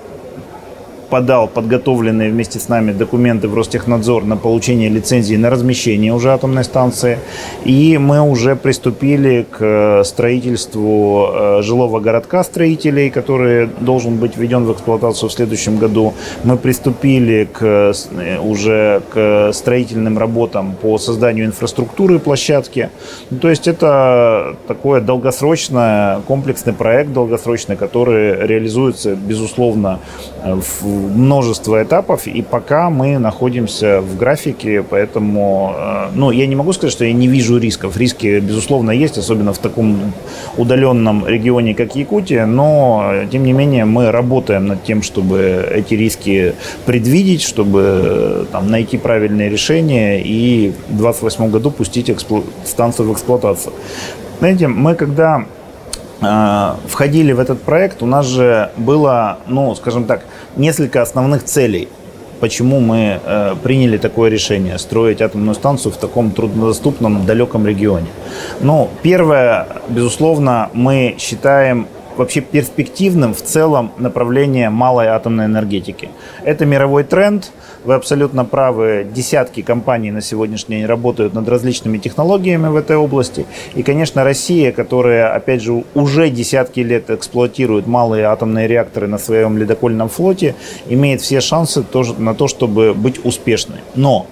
подал подготовленные вместе с нами документы в Ростехнадзор на получение лицензии на размещение уже атомной станции. И мы уже приступили к э, строительству э, жилого городка строителей, который должен быть введен в эксплуатацию в следующем году. Мы приступили к, э, уже к строительным работам по созданию инфраструктуры площадки. Ну, то есть это такой долгосрочный комплексный проект, долгосрочный, который реализуется, безусловно, в множество этапов, и пока мы находимся в графике, поэтому, э, ну, я не могу сказать, что я не вижу рисков. Риски, безусловно, есть, особенно в таком удаленном регионе, как Якутия, но, тем не менее, мы работаем над тем, чтобы эти риски предвидеть, чтобы э, там, найти правильные решения и в 2028 году пустить эксплу... станцию в эксплуатацию. Знаете, мы когда э, входили в этот проект, у нас же было, ну, скажем так, несколько основных целей. Почему мы э, приняли такое решение строить атомную станцию в таком труднодоступном, далеком регионе? Ну, первое, безусловно, мы считаем вообще перспективным в целом направление малой атомной энергетики. Это мировой тренд – вы абсолютно правы. Десятки компаний на сегодняшний день работают над различными технологиями в этой области. И, конечно, Россия, которая, опять же, уже десятки лет эксплуатирует малые атомные реакторы на своем ледокольном флоте, имеет все шансы тоже на то, чтобы быть успешной. Но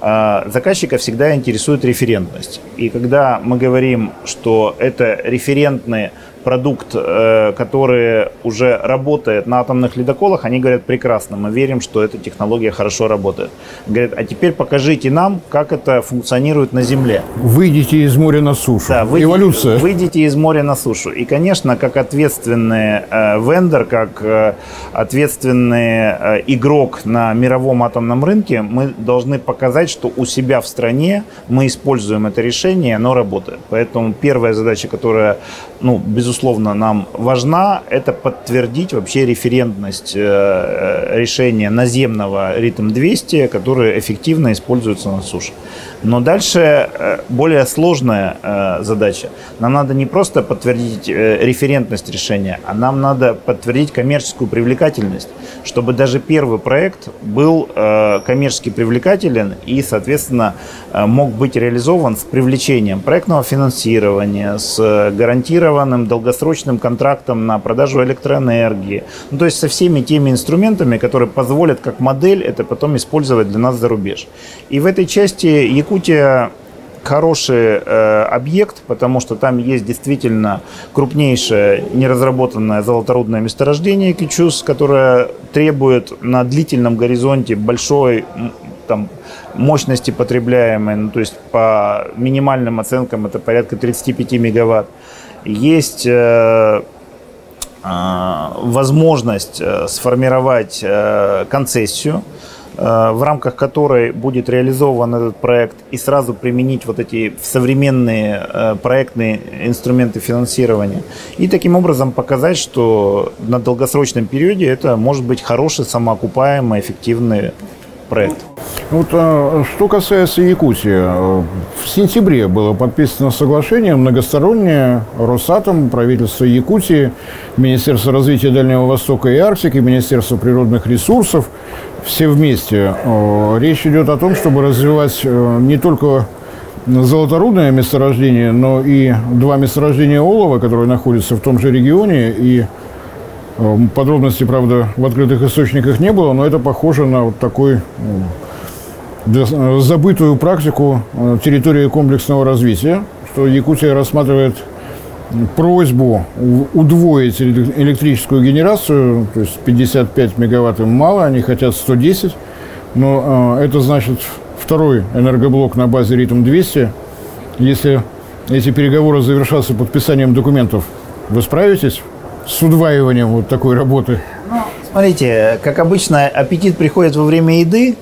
а, заказчика всегда интересует референтность. И когда мы говорим, что это референтные продукт, э, который уже работает на атомных ледоколах, они говорят, прекрасно, мы верим, что эта технология хорошо работает. Говорят, а теперь покажите нам, как это функционирует на Земле. Выйдите из моря на сушу. Да, выйдите, Эволюция. Выйдите из моря на сушу. И, конечно, как ответственный э, вендор, как э, ответственный э, игрок на мировом атомном рынке, мы должны показать, что у себя в стране мы используем это решение, оно работает. Поэтому первая задача, которая, ну, безусловно, нам важна, это подтвердить вообще референтность э, э, решения наземного ритм-200, которое эффективно используется на суше. Но дальше э, более сложная задача. Нам надо не просто подтвердить референтность решения, а нам надо подтвердить коммерческую привлекательность, чтобы даже первый проект был коммерчески привлекателен и, соответственно, мог быть реализован с привлечением проектного финансирования, с гарантированным долгосрочным контрактом на продажу электроэнергии. Ну, то есть со всеми теми инструментами, которые позволят как модель это потом использовать для нас за рубеж. И в этой части Якутия хороший э, объект, потому что там есть действительно крупнейшее неразработанное золоторудное месторождение Кичус, которое требует на длительном горизонте большой там, мощности потребляемой, ну, то есть по минимальным оценкам это порядка 35 мегаватт. Есть э, э, возможность э, сформировать э, концессию, в рамках которой будет реализован этот проект и сразу применить вот эти современные э, проектные инструменты финансирования. И таким образом показать, что на долгосрочном периоде это может быть хороший, самоокупаемый, эффективный проект. Вот а, что касается Якутии, в сентябре было подписано соглашение многостороннее Росатом, правительство Якутии, Министерство развития Дальнего Востока и Арктики, Министерство природных ресурсов, все вместе. Речь идет о том, чтобы развивать э, не только золоторудное месторождение, но и два месторождения олова, которые находятся в том же регионе, и э, подробностей, правда, в открытых источниках не было, но это похоже на вот такой забытую практику э, территории комплексного развития, что Якутия рассматривает просьбу удвоить электрическую генерацию, то есть 55 мегаватт им мало, они хотят 110, но э, это значит второй энергоблок на базе ритм-200. Если эти переговоры завершатся подписанием документов, вы справитесь с удваиванием вот такой работы? Ну, смотрите, как обычно, аппетит приходит во время еды,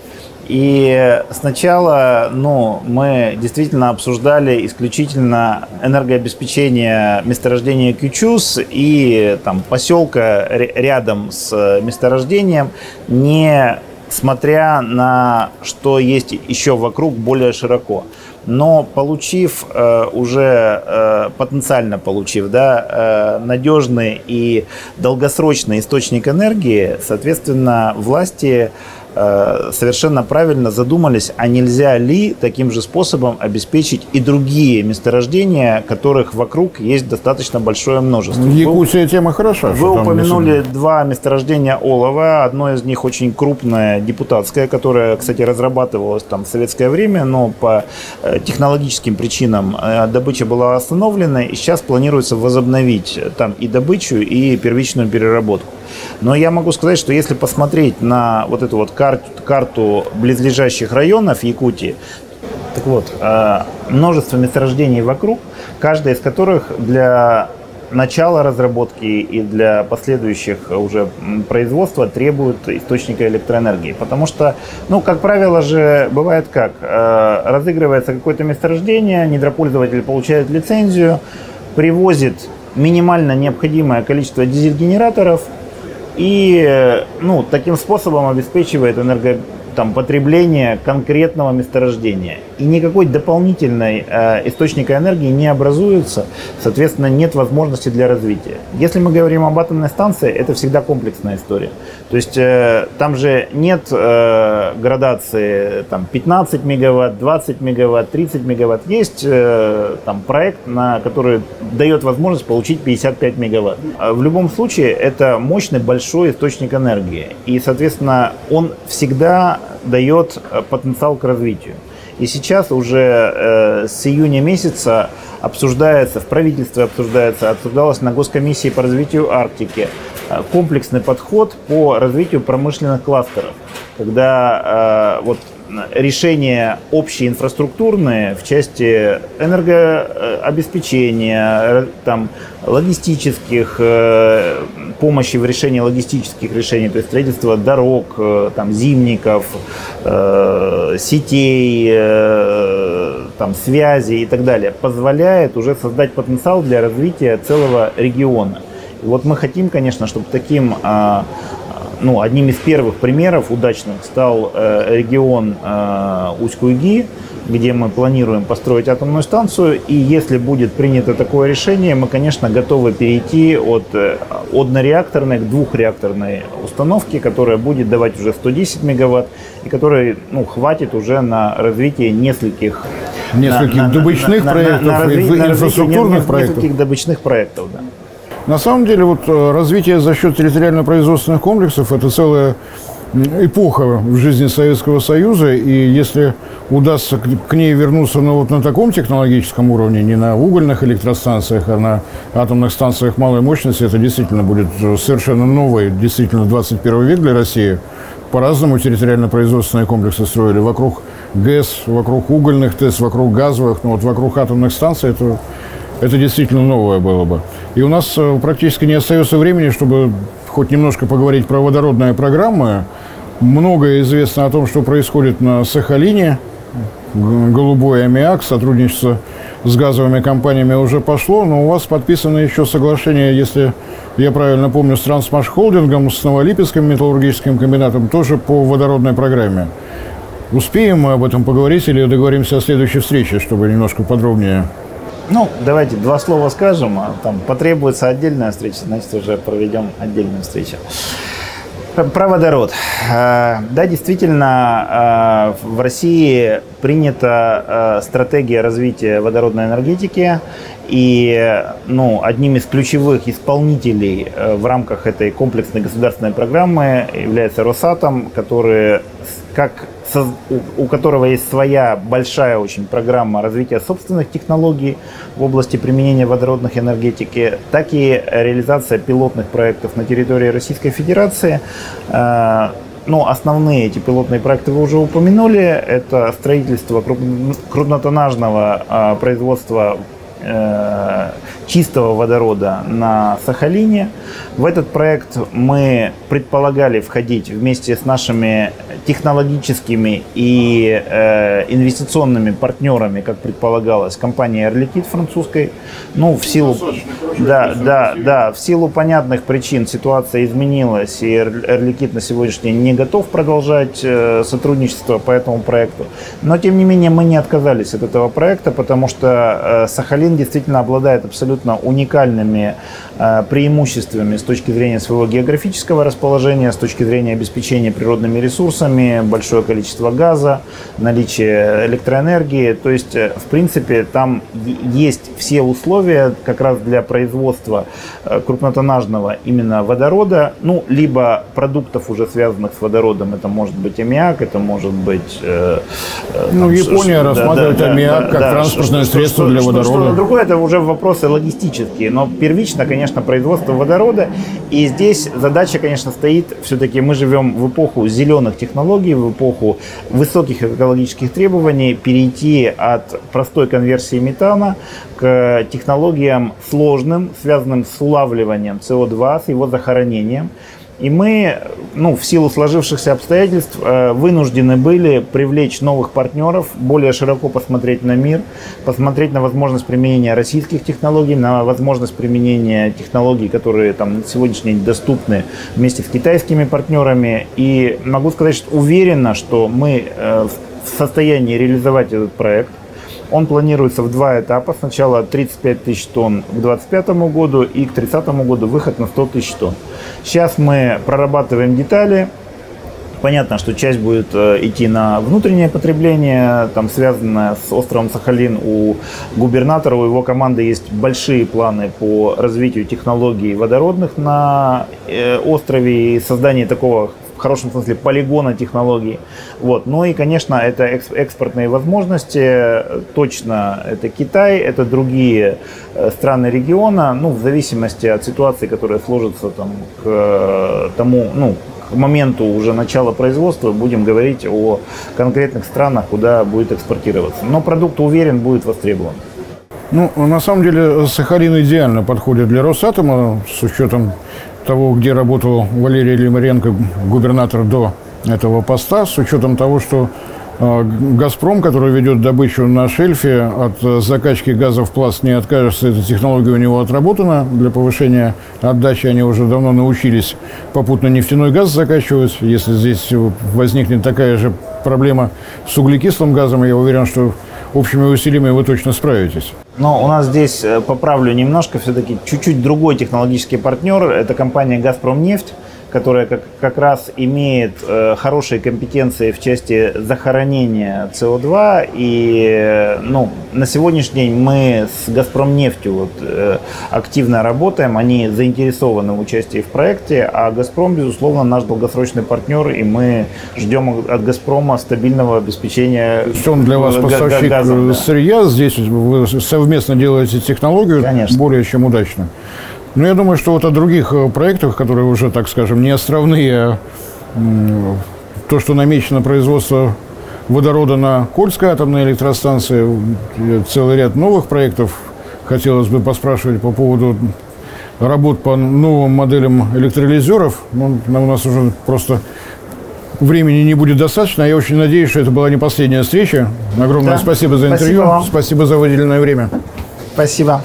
и сначала ну, мы действительно обсуждали исключительно энергообеспечение месторождения Кючус и там, поселка рядом с месторождением, не смотря на что есть еще вокруг более широко. Но получив э, уже, э, потенциально получив, да, э, надежный и долгосрочный источник энергии, соответственно, власти Э, совершенно правильно задумались, а нельзя ли таким же способом обеспечить и другие месторождения, которых вокруг есть достаточно большое множество. Якутия тема хороша. Вы упомянули два месторождения олова. Одно из них очень крупное, депутатское, которое, кстати, разрабатывалось там в советское время, но по э, технологическим причинам э, добыча была остановлена, и сейчас планируется возобновить там и добычу, и первичную переработку. Но я могу сказать, что если посмотреть на вот эту вот карту, карту близлежащих районов Якутии, так вот, э, множество месторождений вокруг, каждая из которых для начала разработки и для последующих уже производства требует источника электроэнергии. Потому что, ну, как правило же, бывает как, э, разыгрывается какое-то месторождение, недропользователь получает лицензию, привозит минимально необходимое количество дизель-генераторов, и ну, таким способом обеспечивает энерго, там, потребление конкретного месторождения. И никакой дополнительной э, источника энергии не образуется, соответственно, нет возможности для развития. Если мы говорим об атомной станции, это всегда комплексная история. То есть э, там же нет э, градации там, 15 мегаватт, 20 мегаватт, 30 мегаватт. Есть э, там, проект, на который дает возможность получить 55 мегаватт. А в любом случае, это мощный большой источник энергии. И, соответственно, он всегда дает э, потенциал к развитию. И сейчас уже э, с июня месяца обсуждается, в правительстве обсуждается, обсуждалось на Госкомиссии по развитию Арктики э, комплексный подход по развитию промышленных кластеров, когда э, вот решения общие инфраструктурные в части энергообеспечения, там, логистических, э, помощи в решении логистических решений, то есть строительство дорог, э, там, зимников, э, сетей, там, связи и так далее, позволяет уже создать потенциал для развития целого региона. И вот мы хотим, конечно, чтобы таким а, ну, одним из первых примеров удачных стал э, регион э, Усть-Куйги, где мы планируем построить атомную станцию. И если будет принято такое решение, мы, конечно, готовы перейти от э, однореакторной к двухреакторной установке, которая будет давать уже 110 мегаватт и которая ну, хватит уже на развитие нескольких Нескольких на, добычных на, проектов, на, на, на инфраструктурных проектов. Нескольких добычных проектов, да. На самом деле, вот э, развитие за счет территориально-производственных комплексов – это целая эпоха в жизни Советского Союза, и если удастся к ней вернуться ну, вот на таком технологическом уровне, не на угольных электростанциях, а на атомных станциях малой мощности, это действительно будет совершенно новый, действительно 21 век для России. По-разному территориально-производственные комплексы строили. Вокруг ГЭС, вокруг угольных ТЭС, вокруг газовых, но вот вокруг атомных станций это, это действительно новое было бы. И у нас э, практически не остается времени, чтобы хоть немножко поговорить про водородные программы. Многое известно о том, что происходит на Сахалине. Голубой аммиак, сотрудничество с газовыми компаниями уже пошло, но у вас подписано еще соглашение, если я правильно помню, с Трансмаш Холдингом, с Новолипецким металлургическим комбинатом, тоже по водородной программе. Успеем мы об этом поговорить или договоримся о следующей встрече, чтобы немножко подробнее? Ну, давайте два слова скажем, а там потребуется отдельная встреча, значит, уже проведем отдельную встречу. Про водород. Э, да, действительно, э, в России принята э, стратегия развития водородной энергетики. И ну, одним из ключевых исполнителей в рамках этой комплексной государственной программы является Росатом, который как у которого есть своя большая очень программа развития собственных технологий в области применения водородных энергетики, так и реализация пилотных проектов на территории Российской Федерации. Э, ну, основные эти пилотные проекты вы уже упомянули. Это строительство крупнотоннажного э, производства э, чистого водорода на Сахалине. В этот проект мы предполагали входить вместе с нашими технологическими и э, инвестиционными партнерами, как предполагалось, компанией Air французской. Ну, в силу, да, да, да, в силу понятных причин ситуация изменилась, и Air на сегодняшний день не готов продолжать э, сотрудничество по этому проекту. Но, тем не менее, мы не отказались от этого проекта, потому что э, Сахалин действительно обладает абсолютно уникальными э, преимуществами с точки зрения своего географического расположения, с точки зрения обеспечения природными ресурсами, большое количество газа, наличие электроэнергии. То есть, э, в принципе, там есть все условия как раз для производства э, крупнотоннажного именно водорода, ну, либо продуктов, уже связанных с водородом. Это может быть аммиак, это может быть... Э, ну, там, Япония рассматривает да, аммиак да, как да, транспортное что, средство что, для водорода. Что-то другое, это уже вопросы логистические. Но первично, конечно, производство водорода. И здесь задача, конечно, стоит, все-таки мы живем в эпоху зеленых технологий, в эпоху высоких экологических требований перейти от простой конверсии метана к технологиям сложным, связанным с улавливанием СО2, с его захоронением. И мы, ну, в силу сложившихся обстоятельств, э, вынуждены были привлечь новых партнеров, более широко посмотреть на мир, посмотреть на возможность применения российских технологий, на возможность применения технологий, которые там на сегодняшний день доступны вместе с китайскими партнерами. И могу сказать, что уверенно, что мы э, в состоянии реализовать этот проект. Он планируется в два этапа. Сначала 35 тысяч тонн к 2025 году и к 30 году выход на 100 тысяч тонн. Сейчас мы прорабатываем детали. Понятно, что часть будет э, идти на внутреннее потребление, там связанное с островом Сахалин. У губернатора, у его команды есть большие планы по развитию технологий водородных на э, острове и создании такого хорошем смысле полигона технологий. Вот. Ну и, конечно, это экспортные возможности. Точно это Китай, это другие э, страны региона. Ну, в зависимости от ситуации, которая сложится там, к э, тому, ну, к моменту уже начала производства будем говорить о конкретных странах, куда будет экспортироваться. Но продукт, уверен, будет востребован. Ну, на самом деле, Сахалин идеально подходит для Росатома с учетом того, где работал Валерий Лимаренко, губернатор до этого поста, с учетом того, что а, «Газпром», который ведет добычу на шельфе, от закачки газа в пласт не откажется. Эта технология у него отработана. Для повышения отдачи они уже давно научились попутно нефтяной газ закачивать. Если здесь возникнет такая же проблема с углекислым газом, я уверен, что общими усилиями вы точно справитесь. Но у нас здесь, э, поправлю немножко, все-таки чуть-чуть другой технологический партнер. Это компания «Газпром нефть» которая как, как раз имеет э, хорошие компетенции в части захоронения СО2. И э, ну, на сегодняшний день мы с «Газпромнефтью» вот, э, активно работаем. Они заинтересованы в участии в проекте. А «Газпром», безусловно, наш долгосрочный партнер. И мы ждем от «Газпрома» стабильного обеспечения Что он для вас поставщик газом, да. сырья. Здесь вы совместно делаете технологию Конечно. более чем удачно. Ну, я думаю, что вот о других э, проектах, которые уже, так скажем, не островные, а то, что намечено производство водорода на Кольской атомной электростанции. И Целый ряд новых проектов хотелось бы поспрашивать по поводу работ по новым моделям электролизеров. Ну, у нас уже просто времени не будет достаточно. Я очень надеюсь, что это была не последняя встреча. Огромное Да. спасибо за Спасибо интервью. вам. спасибо за выделенное время. Спасибо.